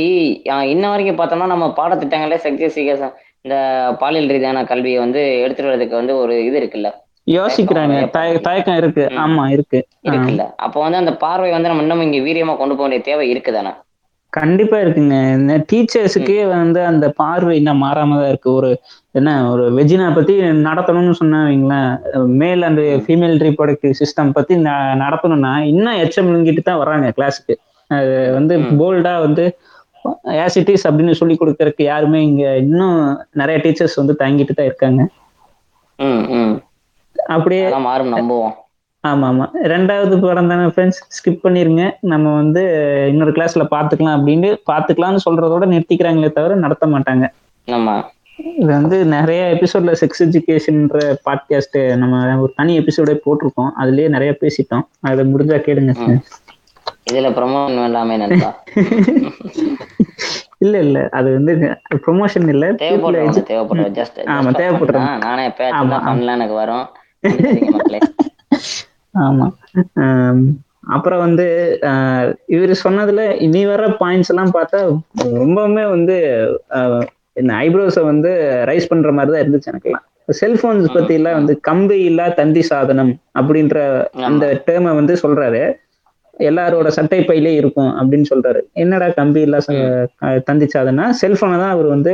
இன்ன வரைக்கும் பார்த்தோம்னா நம்ம பாடத்திட்டங்களே செக்ஸ் இந்த பாலியல் ரீதியான கல்வியை வந்து எடுத்துட்டு வரதுக்கு வந்து ஒரு இது இருக்குல்ல யோசிக்கிறாங்க. தய- தயக்கம் இருக்கு. ஆமா இருக்கு. இருக்குல்ல. அப்போ வந்து அந்த பார்வை வந்து நம்ம இன்னும் இங்க வீரியமா கொண்டு போக வேண்டிய தேவை இருக்குதானே? கண்டிப்பா இருக்குங்க. இந்த டீச்சர்ஸுக்கே வந்து அந்த பார்வை இன்னும் மாறாம தான் இருக்கு. ஒரு என்ன ஒரு வெஜினா பத்தி நடத்தணும்னு சொன்னாங்களேன் male and female reproductive system பத்தி நடத்தணும்னா இன்னும் எச்எம் தான் வர்றாங்க கிளாஸுக்கு அது வந்து. போல்டா வந்து இஸ் அப்படின்னு சொல்லி கொடுக்கறதுக்கு யாருமே இங்க இன்னும் நிறைய டீச்சர்ஸ் வந்து தங்கிட்டு தான் இருக்காங்க. அப்படியே மாறும் நம்புவோம். ஆமா ஆமா ரெண்டாவது படம் தானே ஃப்ரெண்ட்ஸ் ஸ்கிப் பண்ணிருங்க. நம்ம வந்து இன்னொரு கிளாஸ்ல பாத்துக்கலாம் அப்படின்னு பாத்துக்கலாம்னு சொல்றதோட நிறுத்திக்கிறாங்களே தவிர நடத்த மாட்டாங்க. நம்ம இது வந்து நிறைய எபிசோட்ல செக்ஸ் எஜுகேஷன்ற பாட்காஸ்ட் நம்ம ஒரு தனி எபிசோடே போட்டிருக்கோம். அதுலயே நிறைய பேசிட்டோம். அதை முடிஞ்சா கேளுங்க. இதுல ப்ரமோஷன் எல்லாமே நண்பா. இல்ல இல்ல. அது வந்து ப்ரொமோஷன் இல்ல. edu- தேவைப்படுறோம் ஜஸ்ட் ஆமா, தேவைப்படுறவங்க. நானே ஆமா, ஆமா. பண்ணலாம் எனக்கு வரும். ஆமா. ஆம், அப்புறம் வந்து ஆஹ், இவரு சொன்னதுல இனி வர பாயிண்ட்ஸ் எல்லாம் பார்த்தா ரொம்பவுமே வந்து ஆஹ், இந்த ஐப்ரோஸை வந்து ரைஸ் பண்ற மாதிரி தான் இருந்துச்சு எனக்குலாம் செல்போன்ஸ் பத்தி எல்லாம் வந்து கம்பி இல்லா தந்தி சாதனம் அப்படின்ற அந்த டேர்மை வந்து சொல்றாரு. எல்லாரோட சட்டை பையிலே இருக்கும் அப்படின்னு சொல்றாரு. என்னடா கம்பி இல்ல தந்திச்சாதுன்னா செல்போனை தான் அவர் வந்து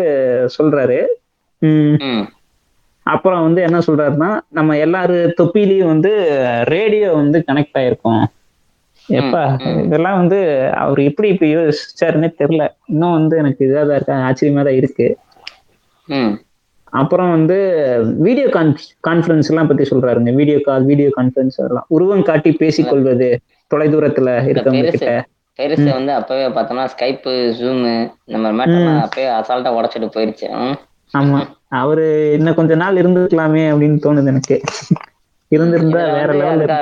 சொல்றாரு. அப்புறம் வந்து என்ன சொல்றாருன்னா நம்ம எல்லாரு தொப்பிலையும் வந்து ரேடியோ வந்து கனெக்ட் ஆயிருக்கும். எப்பா. இதெல்லாம் வந்து அவர் எப்படி இப்ப யோசிச்சாருன்னே தெரியல. இன்னும் வந்து எனக்கு இதாக தான் இருக்கு ஆச்சரியமா தான் இருக்கு. அப்புறம் வந்து வீடியோ கான் கான்ஃபரன்ஸ் எல்லாம் பத்தி சொல்றாருங்க. வீடியோ கால் வீடியோ கான்ஃபரன்ஸ் அதெல்லாம். உருவம் காட்டி பேசிக்கொள்வது தொலைதூரத்துல இருக்கவங்க. கிட்ட. பெருசு வந்து அப்பவே பார்த்தோம்னா ஸ்கைப்பு ஜூமு இந்த மாதிரி மேட்டர்லாம் அப்பவே அசால்ட்டா உடைச்சிட்டு போயிருச்சு. ஆமா. அவரு இன்னும் கொஞ்ச நாள் இருந்திருக்கலாமே அப்படின்னு தோணுது எனக்கு. இருந்திருந்தா வேற லெவல்ல.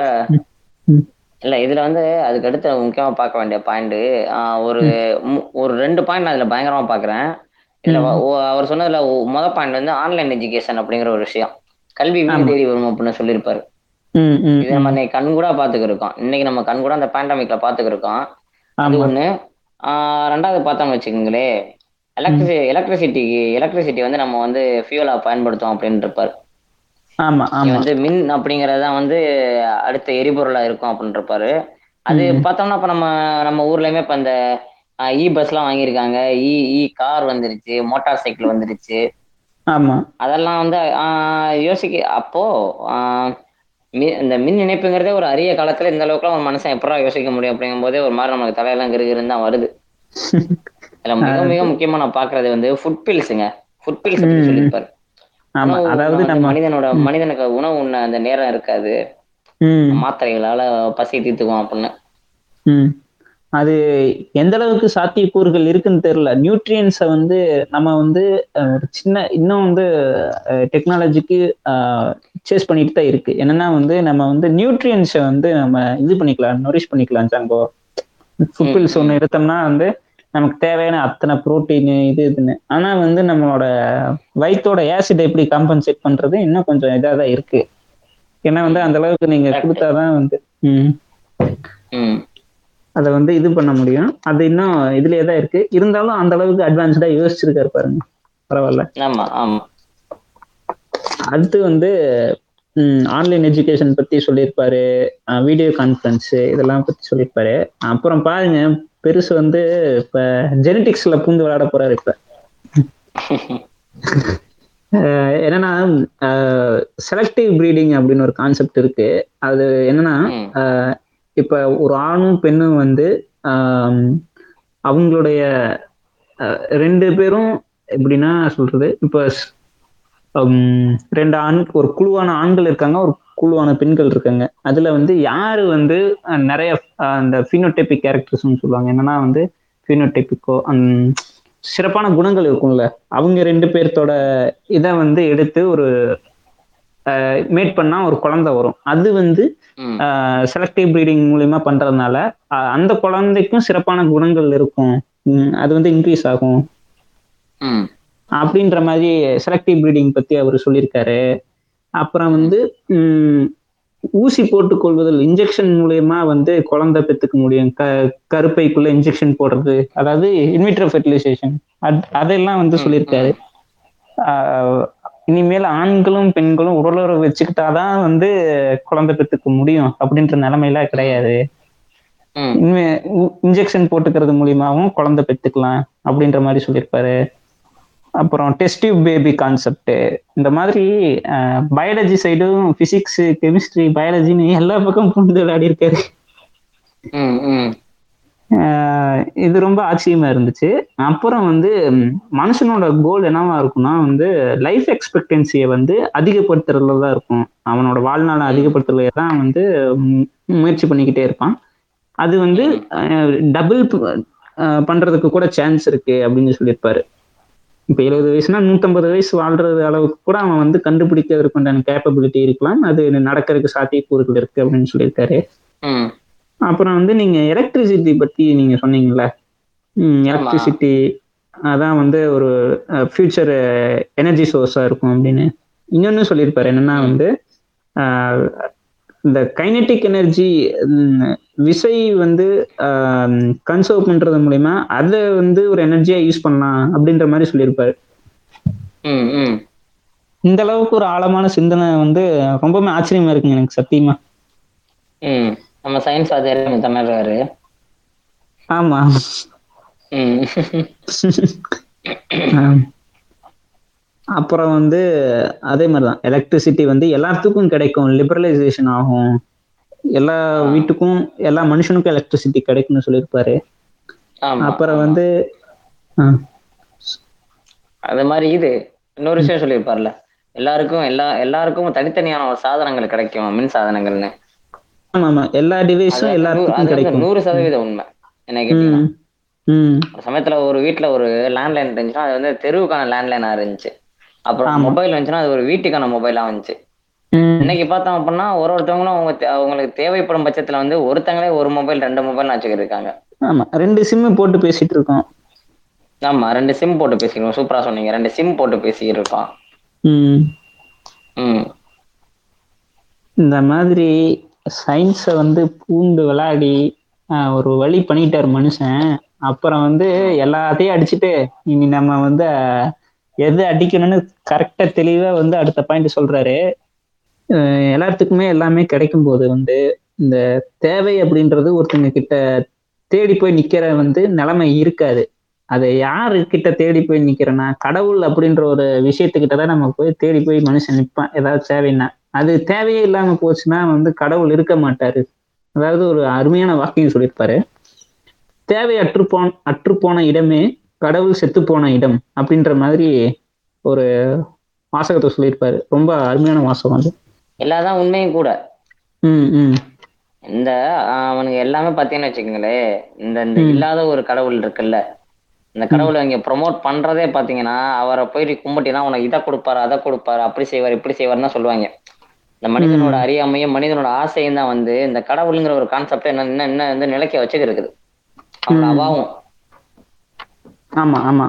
இல்ல இதுல வந்து அதுக்கு அடுத்து முக்கியமா பார்க்க வேண்டிய பாயிண்ட் ஒரு ஒரு ரெண்டு பாயிண்ட் நான் இதுல பயங்கரமா பாக்குறேன் ஓ- அவர் சொன்னதுல முத பாயிண்ட் வந்து ஆன்லைன் எஜுகேஷன் அப்படிங்கிற ஒரு விஷயம். கல்வி தேடி வரும் அப்படின்னு சொல்லியிருப்பாரு. இது நம்ம இன்னைக்கு கண் கூட பாத்துக்கிருக்கோம் இன்னைக்கு நம்ம கண் கூட அந்த பேண்டமிக்ல பாத்துக்கிருக்கோம் அது ஒண்ணு. ஆஹ் ரெண்டாவது பார்த்தோம்னு வச்சுக்கோங்களே எலக்ட்ரிசி எலக்ட்ரிசிட்டிக்கு எலக்ட்ரிசிட்டி வந்து நம்ம வந்து ஃபியூலா பயன்படுத்துவோம் அப்படின்னு இருப்பாரு ஆமா. வந்து மின் அப்படிங்கறது தான் வந்து அடுத்த எரிபொருளா இருக்கும் அப்படின்னு இருப்பாரு அது பார்த்தோம்னா இப்ப நம்ம நம்ம ஊர்லயுமே இப்ப இந்த இ பஸ்லாம் வாங்கியிருக்காங்க. இ இ கார் வந்துருச்சு மோட்டார் சைக்கிள் வந்துருச்சு. ஆமா. அதெல்லாம் வந்து யோசிக்க அப்போ இந்த மின் இணைப்புங்கிறதே ஒரு அரிய காலத்துல இந்த அளவுக்குலாம் ஒரு மனுஷன் எப்படா யோசிக்க முடியும் அப்படிங்கும் போதே ஒரு மாதிரி நமக்கு தலையெல்லாம் கிருகிருன்னு தான் வருது. இதுல மிக மிக முக்கியமா நான் பாக்குறது வந்து ஃபுட் பில்ஸுங்க ஃபுட் பில்ஸ் சொல்லியிருப்பாரு. அதாவது நம்ம மனிதனோட மனிதனுக்கு உணவு உண்ண அந்த நேரம் இருக்காது. மாத்திரைகளால பசி தீர்த்துக்குவோம் அப்படின்னு. அது எந்த அளவுக்கு சாத்தியக்கூறுகள் இருக்குன்னு தெரியல. நியூட்ரியன்ஸை வந்து நம்ம வந்து சின்ன இன்னும் வந்து டெக்னாலஜிக்கு சேஸ் பண்ணிட்டு தான் இருக்கு. என்னன்னா வந்து நம்ம வந்து நியூட்ரியன்ஸை வந்து நம்ம இது பண்ணிக்கலாம் நொரிஷ் பண்ணிக்கலாம் ஜாங்கோ. ஃபுட்பில்ஸ் ஒன்று எடுத்தோம்னா வந்து நமக்கு தேவையான அத்தனை புரோட்டீன் இது இதுன்னு. ஆனா வந்து நம்மளோட வயிற்றோட ஆசிட் எப்படி காம்பன்சேட் பண்றது இன்னும் கொஞ்சம் இதாக தான் இருக்கு. ஏன்னா வந்து அந்த அளவுக்கு நீங்க. கொடுத்தாதான் வந்து அதை வந்து இது பண்ண முடியும். அது இன்னும் இதுலயே தான் இருக்கு. இருந்தாலும் அந்த அளவுக்கு அட்வான்ஸ்டா யோசிச்சிருக்காரு பாருங்க. பரவாயில்ல. ஆமா ஆமா. அடுத்து வந்து ஆன்லைன் எஜுகேஷன் பத்தி சொல்லியிருப்பாரு. வீடியோ கான்ஃபரன்ஸ் இதெல்லாம் பத்தி சொல்லியிருப்பாரு. அப்புறம் பாருங்க பெருசு வந்து இப்ப ஜெனடிக்ஸ்ல பூந்து விளையாட போறாரு இப்ப. என்னன்னா செலக்டிவ் ப்ரீடிங் அப்படின்னு ஒரு கான்செப்ட் இருக்கு. அது என்னன்னா இப்ப ஒரு ஆணும் பெண்ணும் வந்து அவங்களுடைய ரெண்டு பேரும் எப்படின்னா சொல்றது? இப்ப ரெண்டு ஆண் ஒரு குழுவான ஆண்கள் இருக்காங்க ஒரு குழுவான பெண்கள் இருக்காங்க. அதுல வந்து யாரு வந்து நிறைய அந்த பினோடைபிக் கேரக்டர்ஸ்னு சொல்லுவாங்க. என்னன்னா வந்து பினோடைபிக்கோ சிறப்பான குணங்கள் இருக்கும்ல. அவங்க ரெண்டு பேர்த்தோட இதை வந்து எடுத்து ஒரு மேட் பண்ணா ஒரு குழந்தை வரும். அது வந்து செலக்டிவ் ப்ரீடிங் மூலியமா பண்றதுனால அந்த குழந்தைக்கும் சிறப்பான குணங்கள் இருக்கும். அது வந்து இன்க்ரீஸ் ஆகும். அப்படின்ற மாதிரி செலக்டிவ் ப்ரீடிங் பத்தி அவர் சொல்லியிருக்காரு. அப்புறம் வந்து உம், ஊசி போட்டுக் கொள்வதில் இன்ஜெக்ஷன் மூலியமா வந்து குழந்தை பெற்றுக்க முடியும். க கருப்பைக்குள்ள இன்ஜெக்ஷன் போடுறது அதாவது இன்விட்ரோ ஃபெர்டிலைசேஷன் அதெல்லாம் வந்து சொல்லியிருக்காரு. ஆஹ் இனிமேல் ஆண்களும் பெண்களும் உடலுறவு வச்சுக்கிட்டாதான் வந்து குழந்தை பெற்றுக்க முடியும் அப்படின்ற நிலைமையில கிடையாது. இனிமே இன்ஜெக்ஷன் போட்டுக்கிறது மூலியமாவும் குழந்தை பெற்றுக்கலாம் அப்படின்ற மாதிரி சொல்லியிருப்பாரு. அப்புறம் டெஸ்டிவ் பேபி கான்செப்ட் இந்த மாதிரி பயாலஜி சைடும் பிசிக்ஸ் கெமிஸ்ட்ரி பயாலஜின்னு எல்லா பக்கம் புரிந்து விளையாடி இருக்காரு. இது ரொம்ப ஆச்சரியமா இருந்துச்சு. அப்புறம் வந்து மனுஷனோட கோல் என்னவா இருக்கும்னா வந்து லைஃப் எக்ஸ்பெக்டன்சியை வந்து அதிகப்படுத்துறதுல தான் இருக்கும். அவனோட வாழ்நாளை அதிகப்படுத்துறதுல தான் வந்து முயற்சி பண்ணிக்கிட்டே இருப்பான். அது வந்து டபுள் பண்றதுக்கு கூட சான்ஸ் இருக்கு அப்படின்னு சொல்லியிருப்பாரு. இப்ப எழுபது வயசுனா நூத்தம்பது வயசு வாழ்றது அளவுக்கு கூட அவன் வந்து கண்டுபிடிக்கிறதுக்கு உண்டான கேப்பபிலிட்டி இருக்கலாம். அது நடக்கிறதுக்கு சாத்தியக்கூறுகள் இருக்கு அப்படின்னு சொல்லியிருக்காரு. அப்புறம் வந்து நீங்க எலக்ட்ரிசிட்டி பத்தி நீங்க சொன்னீங்கல்ல. எலக்ட்ரிசிட்டி அதான் வந்து ஒரு ஃபியூச்சர் எனர்ஜி சோர்ஸா இருக்கும் அப்படின்னு. இன்னொன்னு சொல்லியிருப்பாரு என்னன்னா வந்து இந்த கைனெட்டிக் எனர்ஜி விசை வந்து கன்சர்வ் பண்றது மூலியமா அதை வந்து ஒரு எனர்ஜியா யூஸ் பண்ணலாம் அப்படின்ற மாதிரி சொல்லியிருப்பாரு. இந்த அளவுக்கு ஒரு ஆழமான சிந்தனை வந்து ரொம்பவுமே ஆச்சரியமா இருக்குங்க எனக்கு சத்தியமா. ம் நம்ம சயின்ஸ் வாத்தியார் திணறாரு ஆமா ம். அப்புறம் வந்து அதே மாதிரிதான். எலக்ட்ரிசிட்டி வந்து எல்லாத்துக்கும் கிடைக்கும். லிபரலைசேஷன் ஆகும். எல்லா வீட்டுக்கும் எல்லா மனுஷனுக்கும் எலக்ட்ரிசிட்டி கிடைக்கும்னு சொல்லியிருப்பாரு. அப்புறம் வந்து அது மாதிரி இது. இன்னொரு விஷயம் சொல்லியிருப்பார்ல. எல்லாருக்கும் எல்லா எல்லாருக்கும் தனித்தனியான ஒரு சாதனங்கள் கிடைக்கும். மின் சாதனங்கள்னு. ஆமா ஆமா எல்லா டிவைஸும் வந்து கிடைக்கும். நூறு சதவீத உண்மை. ஒரு சமயத்துல ஒரு வீட்ல ஒரு லேண்ட்லைன் இருந்துச்சுன்னா அது வந்து தெருவுக்கான லேண்ட்லைனா இருந்துச்சு. அப்புறம். மொபைல் வந்துச்சுன்னா அது ஒரு வீட்டுக்கான மொபைலா வந்துச்சு. இன்னைக்கு பார்த்தோம் அப்படின்னா ஒரு ஒருத்தவங்களும் அவங்க அவங்களுக்கு தேவைப்படும் பட்சத்துல வந்து ஒருத்தங்களே ஒரு மொபைல் ரெண்டு மொபைல் வச்சுக்கிட்டு இருக்காங்க ஆமா. ரெண்டு சிம்மு போட்டு பேசிட்டு இருக்கோம். ஆமா ரெண்டு சிம் போட்டு பேசிக்கிறோம் சூப்பரா சொன்னீங்க. ரெண்டு சிம் போட்டு பேசிக்கிட்டு இருக்கோம் இந்த மாதிரி சயின்ஸை வந்து பூந்து விளையாடி ஒரு வழி பண்ணிட்டார் மனுஷன். அப்புறம் வந்து எல்லாத்தையும் அடிச்சுட்டு இனி நம்ம வந்து எது அடிக்கணும்னு கரெக்டா தெளிவா வந்து அடுத்த பாயிண்ட் சொல்றாரு. எல்லாத்துக்குமே எல்லாமே கிடைக்கும் போது வந்து இந்த தேவை அப்படின்றது ஒருத்தங்க கிட்ட தேடி போய் நிக்கிற வந்து நிலைமை இருக்காது. அதை யாரு கிட்ட தேடி போய் நிக்கிறேன்னா கடவுள் அப்படின்ற ஒரு விஷயத்துக்கிட்ட தான் நம்ம போய் தேடி போய் மனுஷன் நிற்பான் ஏதாவது தேவைன்னா. அது தேவையே இல்லாம போச்சுன்னா வந்து கடவுள் இருக்க மாட்டாரு. அதாவது ஒரு அருமையான வாக்கியம் சொல்லியிருப்பாரு. தேவை அற்றுப்போன் அற்றுப்போன இடமே கடவுள் செத்து போன இடம் அப்படின்ற மாதிரி ஒரு வாசகத்தை சொல்லியிருப்பாரு. ரொம்ப அருமையான வாசகம் அது. எல்லாதான் உண்மையும் கூட. ம் ம். இந்த ஆஹ், அவனுங்க எல்லாமே பார்த்தீங்கன்னு வச்சுக்கோங்களேன் இந்த இந்த. இல்லாத ஒரு கடவுள் இருக்குல்ல இந்த கடவுளை இங்க ப்ரொமோட் பண்றதே பாத்தீங்கன்னா அவரை போயிட்டு கும்பிட்டினா உனக்கு இதை கொடுப்பாரு அதை கொடுப்பாரு அப்படி செய்வார் இப்படி செய்வாருன்னு சொல்லுவாங்க. இந்த மனிதனோட அறியாமையும் மனிதனோட ஆசையும் தான் வந்து இந்த கடவுளுங்கிற ஒரு கான்செப்ட் என்ன என்ன என்ன வந்து நிலைக்க அவனோட ம். அவாவும் ஆமா ஆமா.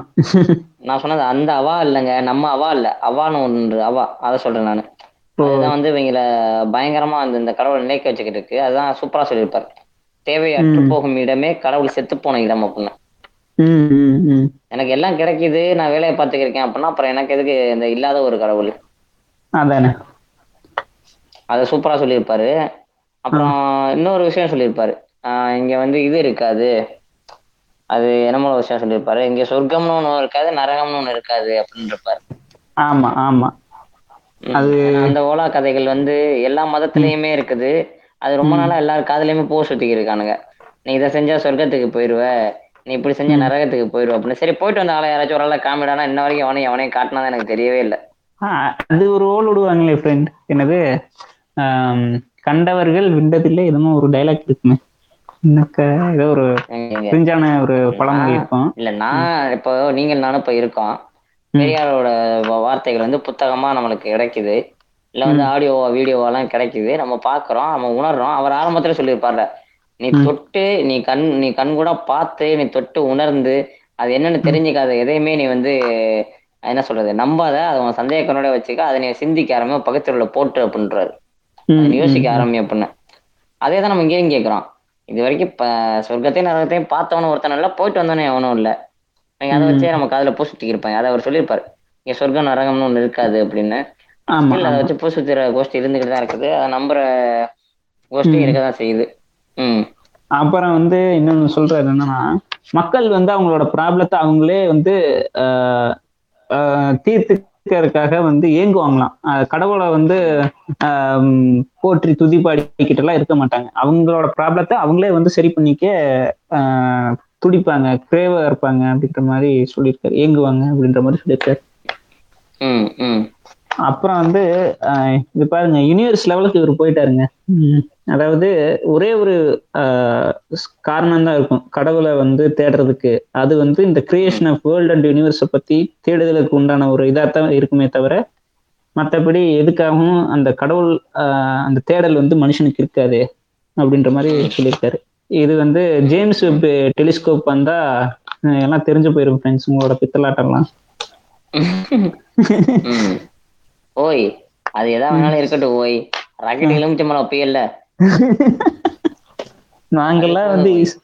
நான் சொன்னது அந்த அவா இல்லைங்க நம்ம அவா இல்ல அவான்னு ஒன்று அவா. அதை சொல்றேன் நான். அதுதான் வந்து இவங்கள பயங்கரமா அந்த இந்த கடவுளை நிலைக்க வச்சுக்கிட்டு இருக்கு. அதுதான் சூப்பரா சொல்லியிருப்பாரு. தேவையற்று. போகும் இடமே கடவுள் செத்து போன இடம் அப்படின்னு. எனக்கு எல்லாம் கிடைக்குது நான் வேலையை பார்த்துக்கிருக்கேன் அப்படின்னா அப்புறம் எனக்கு எதுக்கு இந்த இல்லாத ஒரு கடவுள்? அதானே. அதை சூப்பரா சொல்லியிருப்பாரு. அப்புறம் இன்னொரு விஷயம் சொல்லியிருப்பாரு. இங்க வந்து இது இருக்காது. அது என்னமோ விஷயம் சொல்லியிருப்பாரு. இங்க சொர்க்கம்னு ஒண்ணு இருக்காது நரகம்னு ஒண்ணு இருக்காது அப்படின்னு இருப்பாரு ஆமா. ஆமா. அது- அந்த ஓலா கதைகள் வந்து எல்லா மதத்திலயுமே இருக்குது. அது ரொம்ப நாளா எல்லார் காதுலயுமே போ சுத்திக்கி இருக்கானுங்க நீ இதை செஞ்சா சொர்க்கத்துக்கு போயிருவ நீ இப்படி செஞ்சா நரகத்துக்கு போயிருவ அப்படின்னு. சரி போயிட்டு வந்த ஆளை யாராச்சும் ஒரு ஆளை காமிடானா இன்ன வரைக்கும் அவனையும் அவனையும் காட்டினா எனக்கு தெரியவே இல்லை. அது ஒரு ரோல் விடுவாங்களே ஃப்ரெண்ட் என்னது? கண்டவர்கள் விண்டதில்லை எதுவும் ஒரு டைலாக் இருக்குமே. ஏதோ ஒரு கிரிஞ்சான ஒரு பழமொழி இருக்கும். இல்ல நான் இப்போ நீங்கள் நானும் இப்ப இருக்கோம். பெரியாரோட வார்த்தைகள் வந்து புத்தகமா நம்மளுக்கு கிடைக்குது. இல்ல வந்து ஆடியோ வீடியோவெல்லாம் கிடைக்குது. நம்ம பாக்குறோம் நம்ம உணர்றோம். அவர் ஆரம்பத்துல சொல்லியிருப்பார்ல நீ தொட்டு நீ கண் நீ கண் கூட பார்த்து நீ தொட்டு உணர்ந்து அது என்னன்னு தெரிஞ்சுக்காத எதையுமே நீ வந்து என்ன சொல்றது நம்பாத. அதை உன் சந்தேக கண்ணோட வச்சுக்க அதை நீ சிந்திக்க ஆரம்பி பக்கத்துல போட்டு அப்படின்றாரு. யோசிக்க ஆரம்பி அப்படின்னு. அதே தான் நம்ம இங்கேயும் கேட்குறோம். இது வரைக்கும் இப்போ சொர்க்கத்தையும் நரகத்தையும் பார்த்தவனும் ஒருத்தனும் இல்லை போயிட்டு வந்தவனே எவனும் இல்லை. நீங்க அதை வச்சே நம்ம காதுல பூ சுத்திக்கு இருப்பாங்க. அதை அவர் சொல்லியிருப்பாரு. இங்க சொர்க்கம் நரகம்னு ஒண்ணு இருக்காது அப்படின்னு. அதை. வச்சு பூ சுத்திர கோஷ்டி இருந்துகிட்டு தான் இருக்குது. அதை நம்புற கோஷ்டி ம். இருக்க தான் செய்யுது. ம். அப்புறம் வந்து இன்னொன்னு சொல்றாரு என்னன்னா மக்கள் வந்து அவங்களோட ப்ராப்ளத்தை அவங்களே வந்து ஆஹ், இருக்கிறதுக்காக வந்து ஏங்குவாங்களாம். கடவுளை வந்து ஆஹ், போற்றி துதிப்பாடிக்கிட்டு எல்லாம் இருக்க மாட்டாங்க. அவங்களோட ப்ராப்ளத்தை அவங்களே வந்து சரி பண்ணிக்க ஆஹ், துடிப்பாங்க. கிரேவா இருப்பாங்க அப்படின்ற மாதிரி சொல்லியிருக்காரு. ஏங்குவாங்க அப்படின்ற மாதிரி சொல்லியிருக்காரு. அப்புறம் வந்து ஆஹ், இது பாருங்க யூனிவர்ஸ் லெவலுக்கு இவர் போயிட்டாருங்க. அதாவது ஒரே ஒரு காரணம் தான் இருக்கும். கடவுளை வந்து தேடுறதுக்கு. அது வந்து இந்த கிரியேஷன் ஆஃப் வேர்ல்ட் அண்ட் யூனிவர்ஸை பத்தி தேடுதலுக்கு உண்டான ஒரு இதாத்தான் இருக்குமே தவிர மற்றபடி எதுக்காகவும் அந்த கடவுள் அந்த தேடல் வந்து மனுஷனுக்கு இருக்காது அப்படின்ற மாதிரி சொல்லியிருக்காரு. இது வந்து ஜேம்ஸ் வெப் டெலிஸ்கோப் வந்தா எல்லாம் தெரிஞ்சு போயிரும் ஃப்ரெண்ட்ஸ் உங்களோட பித்தலாட்டம்லாம். ஓய் அது எதா வேணாலும் இருக்கட்டும் ஓய். ராக்கெட் எலுமிச்சம்பழம் அப்பயல்ல நாங்கெல்லாம் வந்து இஸ்-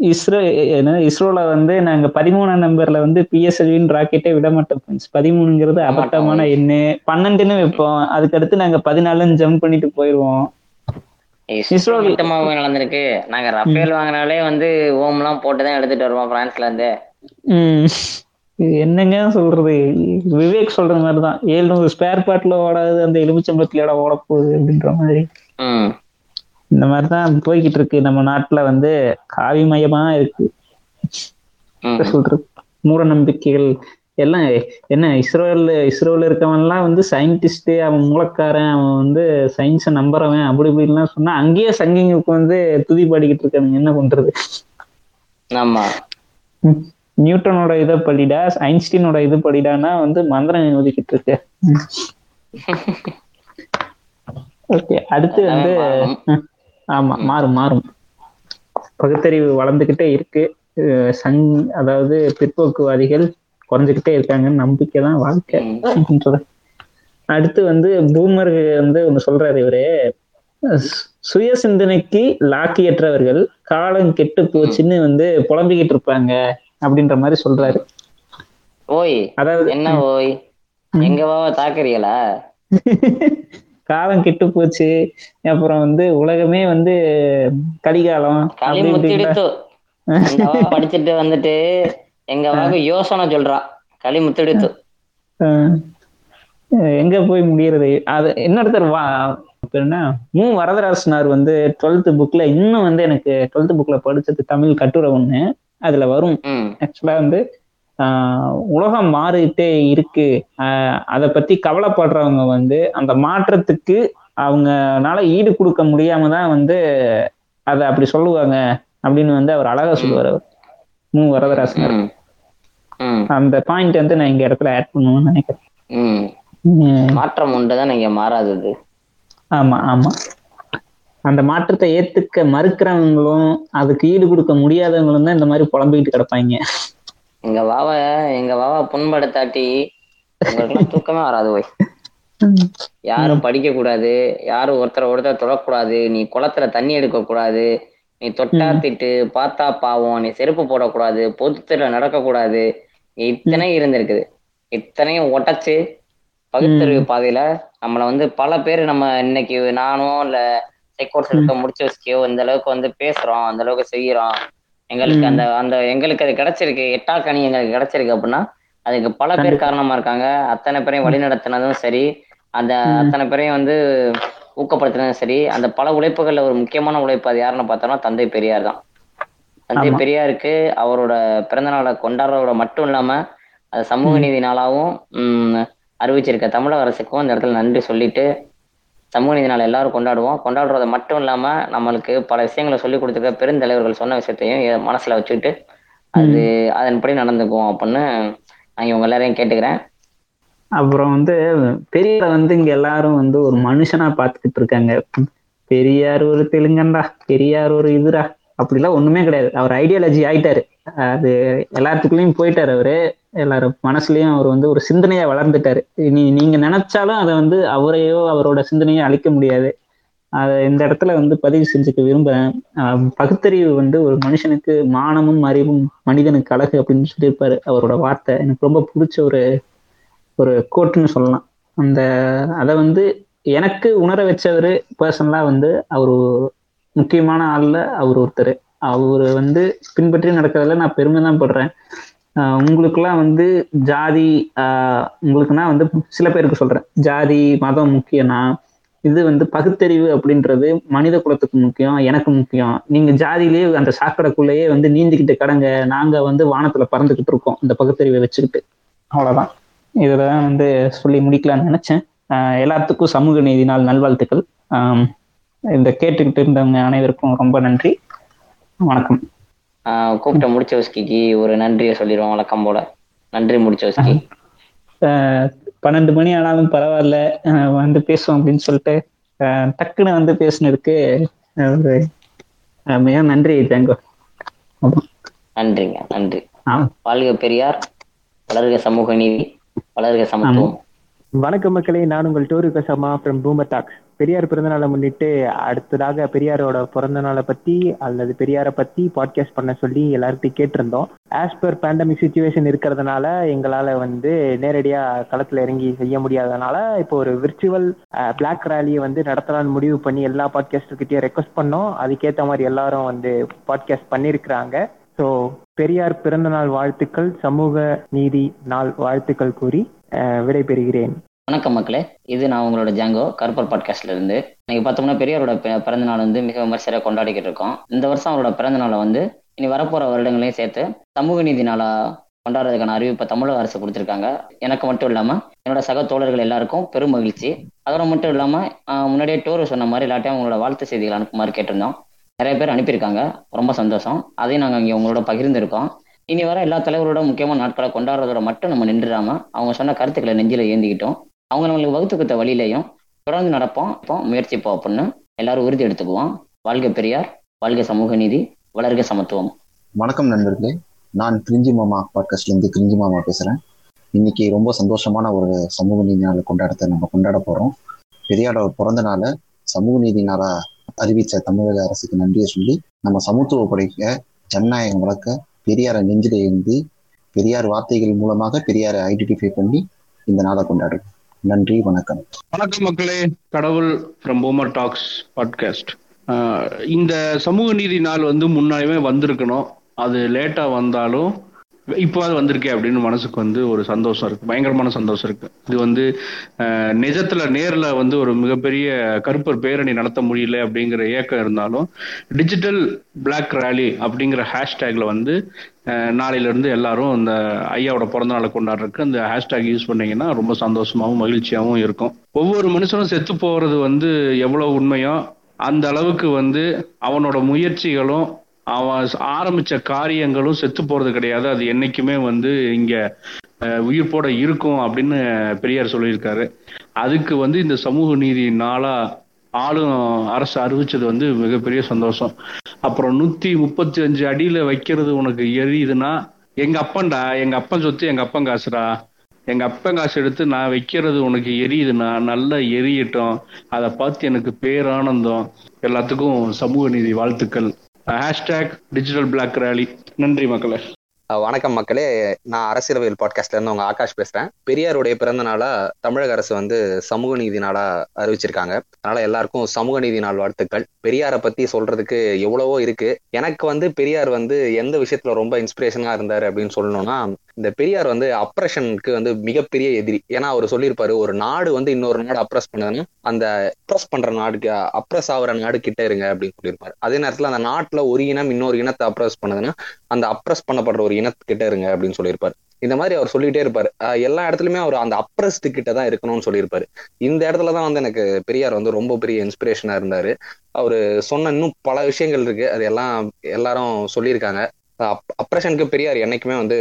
இஸ்ரோ என்ன இஸ்ரோல வந்து நாங்க பதிமூணாம் நம்பர்ல வந்து பிஎஸ்எல்வின்னு ராக்கெட்டே விட மாட்டோம் ஃப்ரெண்ட்ஸ் பதிமூணுங்கிறது. அபத்தமான எண்ணு. பன்னெண்டுன்னு வைப்போம். அதுக்கடுத்து நாங்க பதினாலுன்னு ஜம்ப் பண்ணிட்டு போயிடுவோம் இஸ்ரோல் சுத்தமாவே நடந்திருக்கு. நாங்க ரஃபேல் வாங்கினாலே வந்து ஓம் எல்லாம் போட்டுதான் எடுத்துட்டு வருவோம் பிரான்ஸ்ல இருந்து. இது என்னங்க சொல்றது? விவேக் சொல்ற மாதிரிதான். ஏழ்நூறு ஸ்பேர் பார்ட்ல ஓடாது அந்த எலுமிச்சம்பழத்துல ஓட போகுது அப்படின்ற மாதிரி. இந்த மாதிரிதான் போய்கிட்டு இருக்கு. நம்ம நாட்டுல வந்து காவிமயமா இருக்கு. ம். என்ன சொல்றது? மூட நம்பிக்கைகள் எல்லாம் என்ன இஸ்ரோல இஸ்ரோல இருக்கவன்லாம் வந்து சயின்டிஸ்ட் அவன் மூலக்காரன் அவன் வந்து சயின்ஸை நம்புறவன் அப்படி இப்படின்லாம் சொன்னா அங்கேயே சங்கிங்களுக்கு வந்து துதி பாடிக்கிட்டு இருக்கானுங்க என்ன பண்றது? ஆமா. நியூட்டனோட இதை படிடா ஐன்ஸ்டீனோட இது படிடான்னா வந்து மந்திரம் ஒதுக்கிட்டு இருக்கு. ஓகே அடுத்து வந்து ஆமா மாறும் மாறும். பகுத்தறிவு வளர்ந்துகிட்டே இருக்கு. சங் அதாவது பிற்போக்குவாதிகள் குறைஞ்சுக்கிட்டே இருக்காங்கன்னு நம்பிக்கை தான் வாழ்க்கை அடுத்து வந்து பூமர் வந்து ஒண்ணு சொல்றாரு இவரு. சுய சிந்தனைக்கு லாக்கியற்றவர்கள் காலம் கெட்டு போச்சுன்னு வந்து புலம்பிக்கிட்டு இருப்பாங்க. அப்படின்ற மாதிரி சொல்றாரு. ஓய் அதாவது என்ன ஓய்? எங்க வாவா தாக்குறீங்களா? காலம் கெட்டு போச்சு. அப்புறம் வந்து உலகமே வந்து கலிகாலம் படிச்சுட்டு வந்துட்டு எங்க அவாவுக்கு யோசனை சொல்றா. களி முத்திடுத்து. எங்க போய் முடியறது? அது இன்னொருத்தர் வா பேர் என்ன? மு. வரதராசனார் வந்து டுவெல்த் புக்ல இன்னும் வந்து எனக்கு டுவெல்த் புக்ல படிச்சது தமிழ் கட்டுரை ஒண்ணு. அதுல வரும். ஆக்சுவலா வந்து உலகம் மாறிட்டே இருக்கு. அதை பத்தி கவலைப்படுறவங்க வந்து அந்த மாற்றத்துக்கு அவங்கனால ஈடு கொடுக்க முடியாம தான் வந்து அதை அப்படி சொல்லுவாங்க அப்படின்னு வந்து அவர் அழகா சொல்லுவார் அவர். மு. வரதராசனார். அந்த பாயிண்ட் வந்து நான் இங்க இடத்துல ஆட் பண்ணுவேன்னு நினைக்கிறேன். மாற்றம் உண்டுதான் இங்க மாறாதது. ஆமா ஆமா. அந்த மாற்றத்தை ஏத்துக்க மறுக்கிறவங்களும் அதுக்கு ஈடு கொடுக்க முடியாதவங்களும் தான் இந்த மாதிரி புலம்பிக்கிட்டு கிடப்பாங்க. எங்க வாவ எங்க வாவா புண்படுத்தாட்டி தூக்கமே வராது போய். யாரும் படிக்க கூடாது யாரும் ஒருத்தரை ஒருத்தர் தொடக்கூடாது நீ குளத்துல தண்ணி எடுக்க கூடாது நீ தொட்டா திட்டு பார்த்தா பாவம் நீ செருப்பு போடக்கூடாது பொதுத்துல நடக்கக்கூடாது. இத்தனை இருந்திருக்குது. இத்தனையும் உடைச்சு பகுத்தறிவு பாதையில நம்மள வந்து பல பேர் நம்ம இன்னைக்கு நானும் இல்ல சைக்கோர்ஸ் இருக்க முடிச்சு வச்சுக்கியோ இந்த அளவுக்கு வந்து பேசுறோம் அந்த அளவுக்கு செய்யறோம் எங்களுக்கு அந்த அந்த எங்களுக்கு அது கிடைச்சிருக்கு எட்டா கனி எங்களுக்கு கிடைச்சிருக்கு அப்படின்னா அதுக்கு பல பேர் காரணமா இருக்காங்க. அத்தனை பேரையும் வழிநடத்தினதும் சரி அந்த அத்தனை பேரையும் வந்து ஊக்கப்படுத்தினதும் சரி அந்த பல உழைப்புகள்ல ஒரு முக்கியமான உழைப்பு அது யாருன்னு பார்த்தோம்னா தந்தை பெரியார் தான். தந்தை. பெரியாருக்கு அவரோட பிறந்த நாளை கொண்டாடுறதோட மட்டும் இல்லாம அது சமூக நீதி நாளாவும் அறிவிச்சிருக்க தமிழக அரசுக்கும் இந்த இடத்துல நன்றி சொல்லிட்டு சமூக நீதி நாள் எல்லாரும் கொண்டாடுவோம். கொண்டாடுறது மட்டும் இல்லாம நம்மளுக்கு பல விஷயங்களை சொல்லி கொடுத்துருக்க பெருந்தலைவர்கள் சொன்ன விஷயத்தையும் மனசுல வச்சுக்கிட்டு அது அதன்படி நடந்துக்குவோம் அப்படின்னு நான் இவங்க எல்லாரையும் கேட்டுக்கிறேன். அப்புறம் வந்து பெரியாரை வந்து இங்க எல்லாரும் வந்து ஒரு மனுஷனா பார்த்துக்கிட்டு இருக்காங்க. பெரியார் ஒரு தெலுங்கண்டா பெரியார் ஒரு இதுடா. அப்படிலாம் ஒண்ணுமே கிடையாது. அவர் ஐடியாலஜி ஆயிட்டாரு. அது எல்லாத்துக்குள்ளயும் போயிட்டாரு அவரு. எல்லாரும் மனசுலயும் அவர் வந்து ஒரு சிந்தனையா வளர்ந்துட்டாரு. நீ நீங்க நினைச்சாலும் அதை வந்து அவரையோ அவரோட சிந்தனையோ அழிக்க முடியாது. அதை இந்த இடத்துல வந்து பதிவு செஞ்சுக்க விரும்புறேன். பகுத்தறிவு வந்து ஒரு மனுஷனுக்கு மானமும் அறிவும் மனிதனுக்கு அழகு அப்படின்னு சொல்லியிருப்பாரு. அவரோட வார்த்தை எனக்கு ரொம்ப பிடிச்ச ஒரு ஒரு கோட்டுன்னு சொல்லலாம். அந்த அதை வந்து எனக்கு உணர வச்சவர் பர்சனலா வந்து அவர் முக்கியமான ஆள்ல அவர் ஒருத்தர். அவர் வந்து பின்பற்றி நடக்கிறதுல நான் பெருமை தான் படுறேன். உங்களுக்குலாம் வந்து ஜாதி உங்களுக்குன்னா வந்து சில பேருக்கு சொல்றேன். ஜாதி மதம் முக்கியம்னா இது வந்து பகுத்தறிவு அப்படின்றது மனித குலத்துக்கு முக்கியம் எனக்கு முக்கியம். நீங்க ஜாதியிலேயே அந்த சாக்கடைக்குள்ளேயே வந்து நீந்திக்கிட்டு கடங்க நாங்க வந்து வானத்துல பறந்துகிட்டு இருக்கோம் இந்த பகுத்தறிவை வச்சுக்கிட்டு. அவ்வளவுதான். இதெல்லாம் வந்து சொல்லி முடிக்கலாம்னு நினைச்சேன். எல்லாத்துக்கும் சமூக நீதி நாள் நல்வாழ்த்துக்கள். இந்த கேட்டுக்கிட்டு இருந்தவங்க அனைவருக்கும் ரொம்ப நன்றி. வணக்கம். கூப்பிட்ட முடிச்சவஸ்கிக்கு ஒரு நன்றியை சொல்லிடுவோம் வழக்கம் போல. நன்றி முடிச்சவஸ்கி ஆஹ் பன்னெண்டு மணி ஆனாலும் பரவாயில்ல. வந்து பேசுவோம் அப்படின்னு சொல்லிட்டு டக்குன்னு வந்து பேசுனதுக்கு ஒரு மிக நன்றி தேங்கோ நன்றிங்க நன்றி. வாழ்க பெரியார் வளர்க சமூக நீதி வளர்க சமத்துவம். வணக்கம் மக்களே நான் உங்கள் Toru Kasama from Boomer Talks Periyar பிறந்தநாளை முன்னிட்டு அடுத்ததாக பெரியாரோட பிறந்த நாளை பத்தி அல்லது பெரியாரை பத்தி பாட்காஸ்ட் பண்ண சொல்லி எல்லார்கிட்டையும் கேட்டிருந்தோம். ஆஸ் பர் பேண்டமிக் சுச்சுவேஷன் இருக்கிறதுனால எங்களால வந்து நேரடியா களத்துல இறங்கி செய்ய முடியாதனால இப்போ ஒரு விர்ச்சுவல் பிளாக் ரேலியை வந்து நடத்தலாம்னு முடிவு பண்ணி எல்லா பாட்காஸ்டர்கிட்டையும் ரெக்வஸ்ட் பண்ணோம். அதுக்கேற்ற மாதிரி எல்லாரும் வந்து பாட்காஸ்ட் பண்ணியிருக்கிறாங்க. ஸோ பெரியார் பிறந்தநாள் வாழ்த்துக்கள் சமூக நீதி நாள் வாழ்த்துக்கள் கூறி விடைபெறுகிறேன். வணக்கம் மக்களே இது நான் உங்களோட ஜாங்கோ கருப்பர் பாட்காஸ்ட்ல இருந்து இன்னைக்கு பார்த்தோம்னா பெரியாரோட பிறந்த நாள் வந்து மிக விமர்சையாக கொண்டாடிக்கிட்டு இருக்கோம் இந்த வருஷம் அவரோட பிறந்த நாளை வந்து இனி வரப்போற வருடங்களையும் சேர்த்து சமூக நீதி நாளா கொண்டாடுறதுக்கான அறிவிப்பை தமிழக அரசு கொடுத்துருக்காங்க. எனக்கு மட்டும் இல்லாம என்னோட சக தோழர்கள் எல்லாருக்கும் பெரும் மகிழ்ச்சி. அதோட மட்டும் இல்லாம முன்னாடியே டூர் சொன்ன மாதிரி எல்லாட்டையும் உங்களோட வாழ்த்து செய்திகள் அனுப்புமாறு கேட்டிருந்தோம். நிறைய பேர் அனுப்பியிருக்காங்க. ரொம்ப சந்தோஷம். அதையும் நாங்கள் இங்கே உங்களோட பகிர்ந்துருக்கோம். இனி வர எல்லா தலைவரோட முக்கியமான நாட்களை கொண்டாடுறதோட மட்டும் நம்ம நின்றுடாம அவங்க சொன்ன கருத்துக்களை நெஞ்சில ஏந்திக்கிட்டோம். அவங்க நம்மளுக்கு வகுத்து கொடுத்த வழியிலையும் தொடர்ந்து நடப்போம். இப்போ முயற்சிப்போம் அப்படின்னு எல்லாரும் உறுதி எடுத்துக்குவோம். வாழ்க பெரியார் வாழ்க சமூக நீதி வளர்க சமத்துவம். வணக்கம் நண்பர்களே. நான் கிரிஞ்சி மாமா பாட்காஸ்ட்ல இருந்து கிரிஞ்சி மாமா பேசுறேன். இன்னைக்கு ரொம்ப சந்தோஷமான ஒரு சமூக நீதி நாளை கொண்டாடத்தை நம்ம கொண்டாட போறோம். பெரியாரோட பிறந்த நாளை சமூக நீதி நாளா அறிவித்த தமிழக அரசுக்கு நன்றியை சொல்லி நம்ம சமத்துவ படைக்க ஜனநாயகம் வளர்க்க பெரியாரை நெஞ்சில இருந்து பெரியார் வார்த்தைகள் மூலமாக பெரியாரை ஐடென்டிஃபை பண்ணி இந்த நாளை கொண்டாடுறோம். நன்றி வணக்கம். வணக்கம் மக்களே. கடவுள் ஃப்ரம் பூமர் டாக்ஸ் பாட்காஸ்ட் இந்த சமூக நீதி நாள் வந்து முன்னாடியுமே வந்திருக்கணும். அது லேட்டாக வந்தாலும் இப்போ அது வந்திருக்கே அப்படின்னு மனசுக்கு வந்து ஒரு சந்தோஷம் இருக்கு. பயங்கரமான சந்தோஷம் இருக்கு. இது வந்து நிஜத்துல நேர்ல வந்து ஒரு மிகப்பெரிய கருப்பர் பேரணி நடத்த முடியல அப்படிங்கிற ஏக்கம் இருந்தாலும் டிஜிட்டல் பிளாக் ரேலி அப்படிங்கிற ஹேஷ்டேக்ல வந்து நாளையில இருந்து எல்லாரும் இந்த ஐயாவோட பிறந்த நாளை கொண்டாடுறதுக்கு அந்த ஹேஷ்டேக் யூஸ் பண்ணீங்கன்னா ரொம்ப சந்தோஷமாவும் மகிழ்ச்சியாகவும் இருக்கும். ஒவ்வொரு மனுஷனும் செத்து போறது வந்து எவ்வளவு உண்மையோ அந்த அளவுக்கு வந்து அவனோட முயற்சிகளும் அவன் ஆரம்பிச்ச காரியங்களும் செத்து போறது கிடையாது. அது என்னைக்குமே வந்து இங்க உயிர்ப்போட இருக்கும் அப்படின்னு பெரியார் சொல்லியிருக்காரு. அதுக்கு வந்து இந்த சமூக நீதி நாளா ஆளும் அரசு அறிவிச்சது வந்து மிகப்பெரிய சந்தோஷம். அப்புறம் நூத்தி முப்பத்தி அஞ்சு அடியில வைக்கிறது உனக்கு எரியுதுன்னா எங்க அப்பன்டா எங்க அப்பன் சொத்து எங்க அப்பன் காசுடா. எங்க அப்பன் காசு எடுத்து நான் வைக்கிறது உனக்கு எரியுதுன்னா நல்லா எரியட்டும். அதை பார்த்து எனக்கு பேரானந்தம். எல்லாத்துக்கும் சமூக நீதி வாழ்த்துக்கள். ஹேஷ்டேக் டிஜிட்டல் பிளாக் ரேலி நன்றி மக்களே. வணக்கம் மக்களே. நான் அரசியலவியல் பாட்காஸ்ட்ல இருந்து உங்க ஆகாஷ் பேசுறேன். பெரியாருடைய பிறந்த நாளா தமிழக அரசு வந்து சமூக நீதி நாளா அறிவிச்சிருக்காங்க. அதனால எல்லாருக்கும் சமூக நீதி நாள் வாழ்த்துக்கள். பெரியாரை பத்தி சொல்றதுக்கு எவ்வளவோ இருக்கு. எனக்கு வந்து பெரியார் வந்து எந்த விஷயத்துல ரொம்ப இன்ஸ்பிரேஷனா இருந்தாரு அப்படின்னு சொல்லணும்னா இந்த பெரியார் வந்து அப்ரஷனுக்கு வந்து மிகப்பெரிய எதிரி. ஏன்னா அவர் சொல்லியிருப்பாரு ஒரு நாடு வந்து இன்னொரு நாடு அப்ரஸ் பண்ணதுன்னா அந்த அப்ரஸ் பண்ற நாடுக்கு அப்ரஸ் ஆகிற நாடு கிட்ட இருங்க அப்படின்னு சொல்லியிருப்பாரு. அதே நேரத்துல அந்த நாட்டுல ஒரு இனம் இன்னொரு இனத்தை அப்ரஸ் பண்ணதுன்னா அந்த அப்ரஸ் பண்ணப்படுற ஒரு இனத்துக்கிட்ட இருங்க அப்படின்னு சொல்லியிருப்பாரு. இந்த மாதிரி அவர் சொல்லிட்டே இருப்பாரு. எல்லா இடத்துலயுமே அவர் அந்த அப்ரஸ்டு கிட்ட தான் இருக்கணும்னு சொல்லியிருப்பாரு. இந்த இடத்துல தான் வந்து எனக்கு பெரியார் வந்து ரொம்ப பெரிய இன்ஸ்பிரேஷனா இருந்தாரு. அவரு சொன்ன இன்னும் பல விஷயங்கள் இருக்கு. அது எல்லாம் எல்லாரும் சொல்லியிருக்காங்க. அப்ரஷனுக்கு பெரியார் என்னைக்குமே வந்து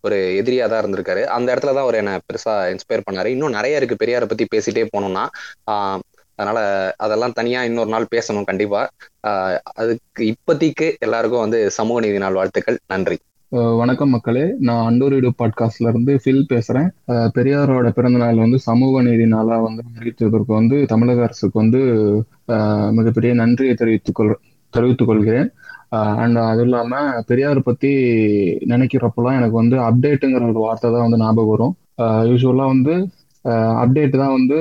ஒரு எதிரியா தான் இருந்திருக்காரு. அந்த இடத்துல தான் அவர் என்ன பெருசா இன்ஸ்பயர் பண்ணாரு. இன்னும் நிறைய இருக்கு. பெரியாரை பத்தி பேசிட்டே போனோம்னா ஆஹ் அதனால அதெல்லாம் தனியா இன்னொரு நாள் பேசணும் கண்டிப்பா. ஆஹ் அதுக்கு இப்போதைக்கு எல்லாருக்கும் வந்து சமூக நீதி நாள் வாழ்த்துக்கள். நன்றி. வணக்கம் மக்களே. நான் அண்டோரிடு பாட்காஸ்ட்ல இருந்து ஃபில் பேசுறேன். பெரியாரோட பிறந்த நாள் வந்து சமூக நீதி நாளா வந்து அறிவித்ததற்கு வந்து தமிழக அரசுக்கு வந்து மிகப்பெரிய நன்றியை தெரிவித்துக் கொள் தெரிவித்துக் கொள்கிறேன் அண்ட் அதுவும் இல்லாம பெரியார் பத்தி நினைக்கிறப்பெல்லாம் எனக்கு வந்து அப்டேட்டுங்கிற ஒரு வார்த்தை தான் வந்து ஞாபகம் வரும். யூஸ்வலா வந்து அப்டேட் தான் வந்து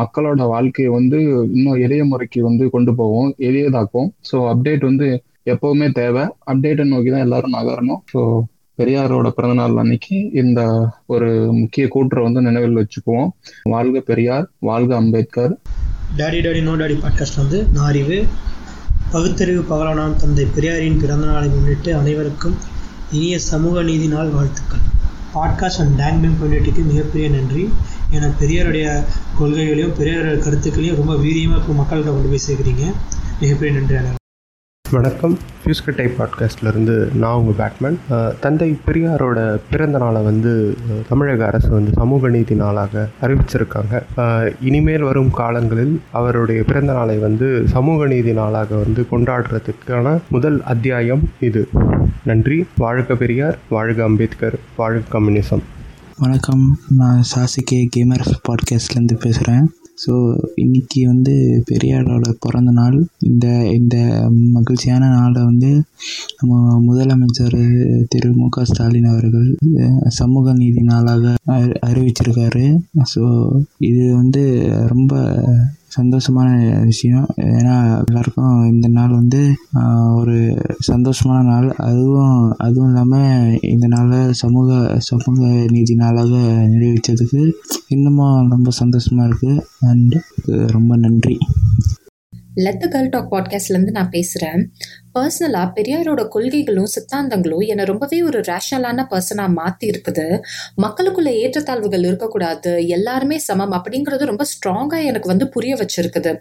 மக்களோட வாழ்க்கையை வந்து இன்னும் எளிய முறைக்கு வந்து கொண்டு போவோம் எளியதாக்கும். ஸோ அப்டேட் வந்து எப்பவுமே தேவை. அப்டேட்டை நோக்கி தான் எல்லாரும் நகரணும். ஸோ பெரியாரோட பிறந்தநாள் அன்னைக்கு இந்த ஒரு முக்கிய கூற்றை வந்து நினைவில் வச்சுக்குவோம். வாழ்க பெரியார் வாழ்க Ambedkar. Daddy daddy no daddy podcast வந்து நான் அறிவு பகுத்தறிவு பவரானாம் தந்தை பெரியாரின் பிறந்த நாளை முன்னிட்டு அனைவருக்கும் இனிய சமூக நீதி நாள் வாழ்த்துக்கள். பாட்காஸ்ட் அண்ட் டேங் பேங் கம்யூனிட்டிக்கு மிகப்பெரிய நன்றி. ஏன்னா பெரியாருடைய கொள்கைகளையும் பெரியாருடைய கருத்துக்களையும் ரொம்ப வீரியமாக இப்போ மக்கள்கிட்ட கொண்டு போய் சேர்க்குறீங்க. மிகப்பெரிய நன்றி வணக்கம். ஃபியூஸ்கட்டை பாட்காஸ்ட்லேருந்து நான் உங்கள் பேட்மேன் தந்தை பெரியாரோட பிறந்த நாளை வந்து தமிழக அரசு வந்து சமூக நீதி நாளாக அறிவிச்சிருக்காங்க. இனிமேல் வரும் காலங்களில் அவருடைய பிறந்த நாளை வந்து சமூக நீதி நாளாக வந்து கொண்டாடுறதுக்கான முதல் அத்தியாயம் இது. நன்றி. வாழ்க பெரியார். வாழ்க அம்பேத்கர். வாழ்க கம்யூனிசம். வணக்கம். நான் சாசிகே கேமர்ஸ் பாட்காஸ்ட்லேருந்து பேசுகிறேன் ஸோ இன்னைக்கு வந்து பெரியாரோட பிறந்த நாள். இந்த இந்த மகிழ்ச்சியான நாளை வந்து நம்ம முதலமைச்சர் திரு மு க ஸ்டாலின் அவர்கள் சமூக நீதி நாளாக அறி அறிவிச்சிருக்காரு. ஸோ இது வந்து ரொம்ப சந்தோஷமான விஷயம். ஏன்னா எல்லாருக்கும் இந்த நாள் வந்து ஒரு சந்தோஷமான நாள். அதுவும் அதுவும் இல்லாமல் இந்த நாளை சமூக சமூக நீதி நாளாக நிறைவேற்றதுக்கு இன்னமும் ரொம்ப சந்தோஷமாக இருக்குது அண்ட் ரொம்ப நன்றி. லெட் த கேர்ள் டாக் பாட்காஸ்ட்லேருந்து நான் பேசுகிறேன் பர்சனலாக பெரியாரோட கொள்கைகளும் சித்தாந்தங்களும் என்னை ரொம்பவே ஒரு ரேஷனலான பர்சனாக மாற்றி இருக்குது. மக்களுக்குள்ள ஏற்றத்தாழ்வுகள் இருக்கக்கூடாது. எல்லாருமே சமம் அப்படிங்கிறது ரொம்ப ஸ்ட்ராங்காக எனக்கு வந்து புரிய வச்சிருக்குது.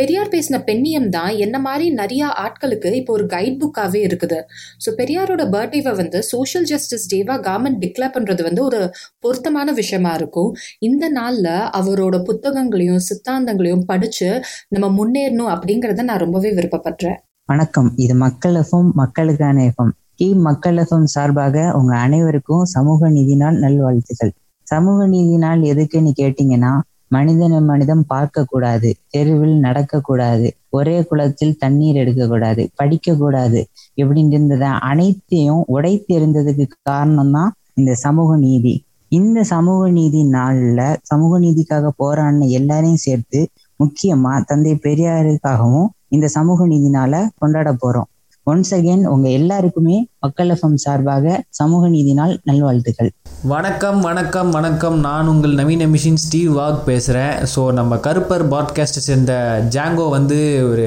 பெரியார் பேசின பெண்ணியம் தான் என்ன மாதிரி நிறையா ஆட்களுக்கு இப்போ ஒரு கைட் புக்காகவே இருக்குது. ஸோ பெரியாரோட பர்த்டேவை வந்து சோஷியல் ஜஸ்டிஸ் டேவாக கவர்மெண்ட் டிக்ளேர் பண்ணுறது வந்து ஒரு பொருத்தமான விஷயமா இருக்கும். இந்த நாளில் அவரோட புத்தகங்களையும் சித்தாந்தங்களையும் படித்து நம்ம முன்னேறணும் அப்படிங்கிறத நான் ரொம்பவே விருப்பப்படுறேன். வணக்கம். இது மக்கள் எஃப்எம் மக்களுக்கான எஃப்எம். டீம் மக்கள் எஃப்எம் சார்பாக உங்க அனைவருக்கும் சமூக நீதி நாள் நல்வாழ்த்துக்கள். சமூக நீதி நாள் எதுக்குன்னு கேட்டீங்கன்னா மனிதனை மனிதம் பார்க்க கூடாது தெருவில் நடக்க கூடாது ஒரே குளத்தில் தண்ணீர் எடுக்க கூடாது படிக்க கூடாது இப்படின்னு இருந்தத அனைத்தையும் உடைத்து இருந்ததுக்கு காரணம் தான் இந்த சமூக நீதி. இந்த சமூக நீதி நாள்ல சமூக நீதிக்காக போராடின எல்லாரையும் சேர்த்து முக்கியமா தந்தை பெரியாருக்காகவும் இந்த சமூக நீதினால கொண்டாட போறோம். ஒன்ஸ் அகேன் உங்க எல்லாருக்குமே மக்கள் எஃப்எம் சார்பாக சமூக நீதி நாள் நல்வாழ்த்துக்கள். வணக்கம் வணக்கம் வணக்கம். நான் உங்கள் நவீன மிஷின் ஸ்டீவ் வாக் பேசுகிறேன் ஸோ நம்ம கருப்பர் பாட்காஸ்ட்டை சேர்ந்த ஜாங்கோ வந்து ஒரு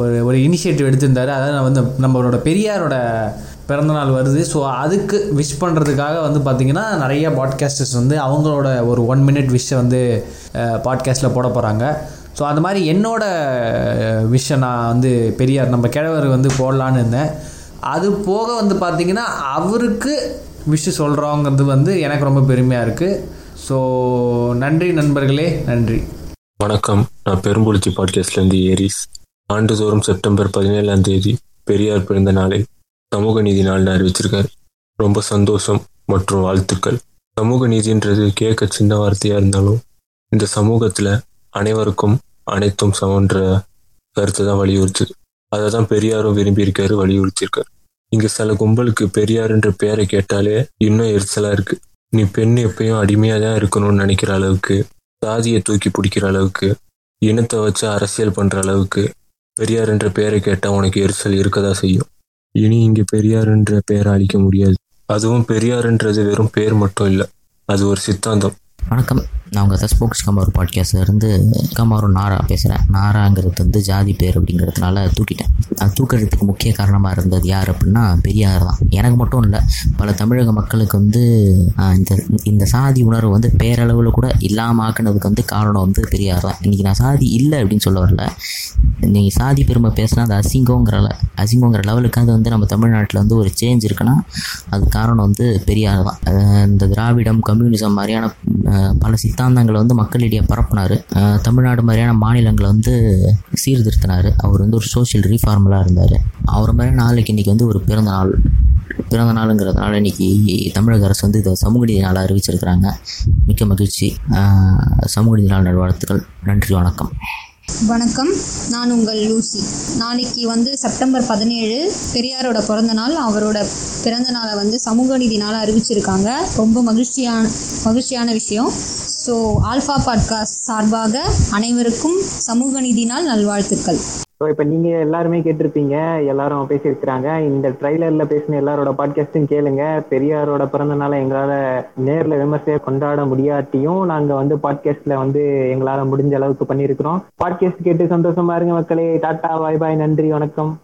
ஒரு ஒரு இனிஷியேட்டிவ் எடுத்திருந்தாரு. அதாவது நான் வந்து நம்மளோட பெரியாரோட பிறந்தநாள் வருது. ஸோ அதுக்கு விஷ் பண்ணுறதுக்காக வந்து பார்த்திங்கன்னா நிறைய பாட்காஸ்டர்ஸ் வந்து அவங்களோட ஒரு ஒன் மினிட் விஷ்ஷை வந்து பாட்காஸ்ட்டில் போட போகிறாங்க ஸோ அந்த மாதிரி என்னோட விஷயம் நான் வந்து பெரியார் நம்ம கிழவர் வந்து போடலான்னு இருந்தேன். அது போக வந்து பார்த்திங்கன்னா அவருக்கு விஷ் சொல்கிறோங்கிறது வந்து எனக்கு ரொம்ப பெருமையாக இருக்குது ஸோ நன்றி நண்பர்களே நன்றி. வணக்கம். நான் பெரும்புலிச்சி பாட்காஸ்ட்லேருந்து ஏரிஸ். ஆண்டுதோறும் செப்டம்பர் பதினேழாம் தேதி பெரியார் பிறந்த நாளை சமூக நீதி நாள்னு அறிவிச்சிருக்காரு. ரொம்ப சந்தோஷம் மற்றும் வாழ்த்துக்கள். சமூக நீதின்றது கேட்க சின்ன வார்த்தையாக இருந்தாலும் இந்த சமூகத்தில் அனைவருக்கும் அனைத்தும் சமன்ற கருத்தை தான் வலியுறுத்துது அதை தான் பெரியாரும் விரும்பியிருக்காரு வலியுறுத்தியிருக்காரு. இங்க சில கும்பலுக்கு பெரியாருன்ற பேரை கேட்டாலே இன்னும் எரிச்சலா இருக்கு. நீ பெண் எப்பயும் அடிமையா தான் இருக்கணும்னு நினைக்கிற அளவுக்கு சாதியை தூக்கி பிடிக்கிற அளவுக்கு இனத்தை வச்சு அரசியல் பண்ற அளவுக்கு பெரியார் என்ற பேரை கேட்டா உனக்கு எரிச்சல் இருக்கதா செய்யும். இனி இங்க பெரியாருன்ற பெயரை அழிக்க முடியாது. அதுவும் பெரியார்ன்றது வெறும் பேர் மட்டும் இல்லை அது ஒரு சித்தாந்தம். வணக்கம். நான் உங்கள் ஸ்போக்ஸ் கமாரு பாட்காஸ்ட்லேருந்து கமாரு நாரா பேசுகிறேன் நாராங்கிறது வந்து ஜாதி பேர் அப்படிங்கிறதுனால தூக்கிட்டேன். அது தூக்கிறதுக்கு முக்கிய காரணமாக இருந்தது யார் அப்படின்னா பெரியார் தான். எனக்கு மட்டும் இல்லை பல தமிழக மக்களுக்கு வந்து இந்த இந்த சாதி உணர்வு வந்து பேரளவில் கூட இல்லாமல் ஆக்குனதுக்கு வந்து காரணம் வந்து பெரியார் தான். இன்றைக்கி நான் சாதி இல்லை அப்படின்னு சொல்ல வரல. நீங்கள் சாதி பெருமை பேசினா அது அசிங்கங்கிற அசிங்கங்கிற லெவலுக்கு அது வந்து நம்ம தமிழ்நாட்டில் வந்து ஒரு சேஞ்ச் இருக்குன்னா அது காரணம் வந்து பெரியார் தான். இந்த திராவிடம் கம்யூனிசம் மாதிரியான பல பல சித்தாந்தங்களை வந்து மக்களிடையே பரப்புனார். தமிழ்நாடு மாதிரியான மாநிலங்களை வந்து சீர்திருத்தினார். அவர் வந்து ஒரு சோஷியல் ரீஃபார்மலாக இருந்தார். அவர் மாதிரி நாளைக்கு இன்றைக்கி வந்து ஒரு பிறந்த நாள். பிறந்த நாளுங்கிறதுனால இன்றைக்கி தமிழக அரசு வந்து இதை சமூக நீதி நாளாக அறிவிச்சிருக்கிறாங்க. மிக்க மகிழ்ச்சி. சமூக நீதி நாள் நல்வாழ்த்துக்கள். நன்றி வணக்கம். வணக்கம். நான் உங்கள் லூசி. நாளைக்கு வந்து செப்டம்பர் பதினேழு பெரியாரோட பிறந்த நாள் அவரோட பிறந்த நாளை வந்து சமூக நீதி நாளாக அறிவிச்சிருக்காங்க. ரொம்ப மகிழ்ச்சியான மகிழ்ச்சியான விஷயம். ஸோ ஆல்ஃபா பாட்காஸ்ட் சார்பாக அனைவருக்கும் சமூக நீதி நாள் நல்வாழ்த்துக்கள். ஸோ இப்போ நீங்க எல்லாருமே கேட்டிருப்பீங்க எல்லாரும் பேசியிருக்கிறாங்க. இந்த ட்ரைலர்ல பேசின எல்லாரோட பாட்காஸ்டும் கேளுங்க. பெரியாரோட பிறந்த நாளை எங்களால நேர்ல விமர்சையாக கொண்டாட முடியாட்டியும் நாங்க வந்து பாட்காஸ்ட்ல வந்து எங்களால முடிஞ்ச அளவுக்கு பண்ணியிருக்கிறோம். பாட்காஸ்ட் கேட்டு சந்தோஷமா இருங்க மக்களே. டாட்டா பாய் பாய் நன்றி வணக்கம்.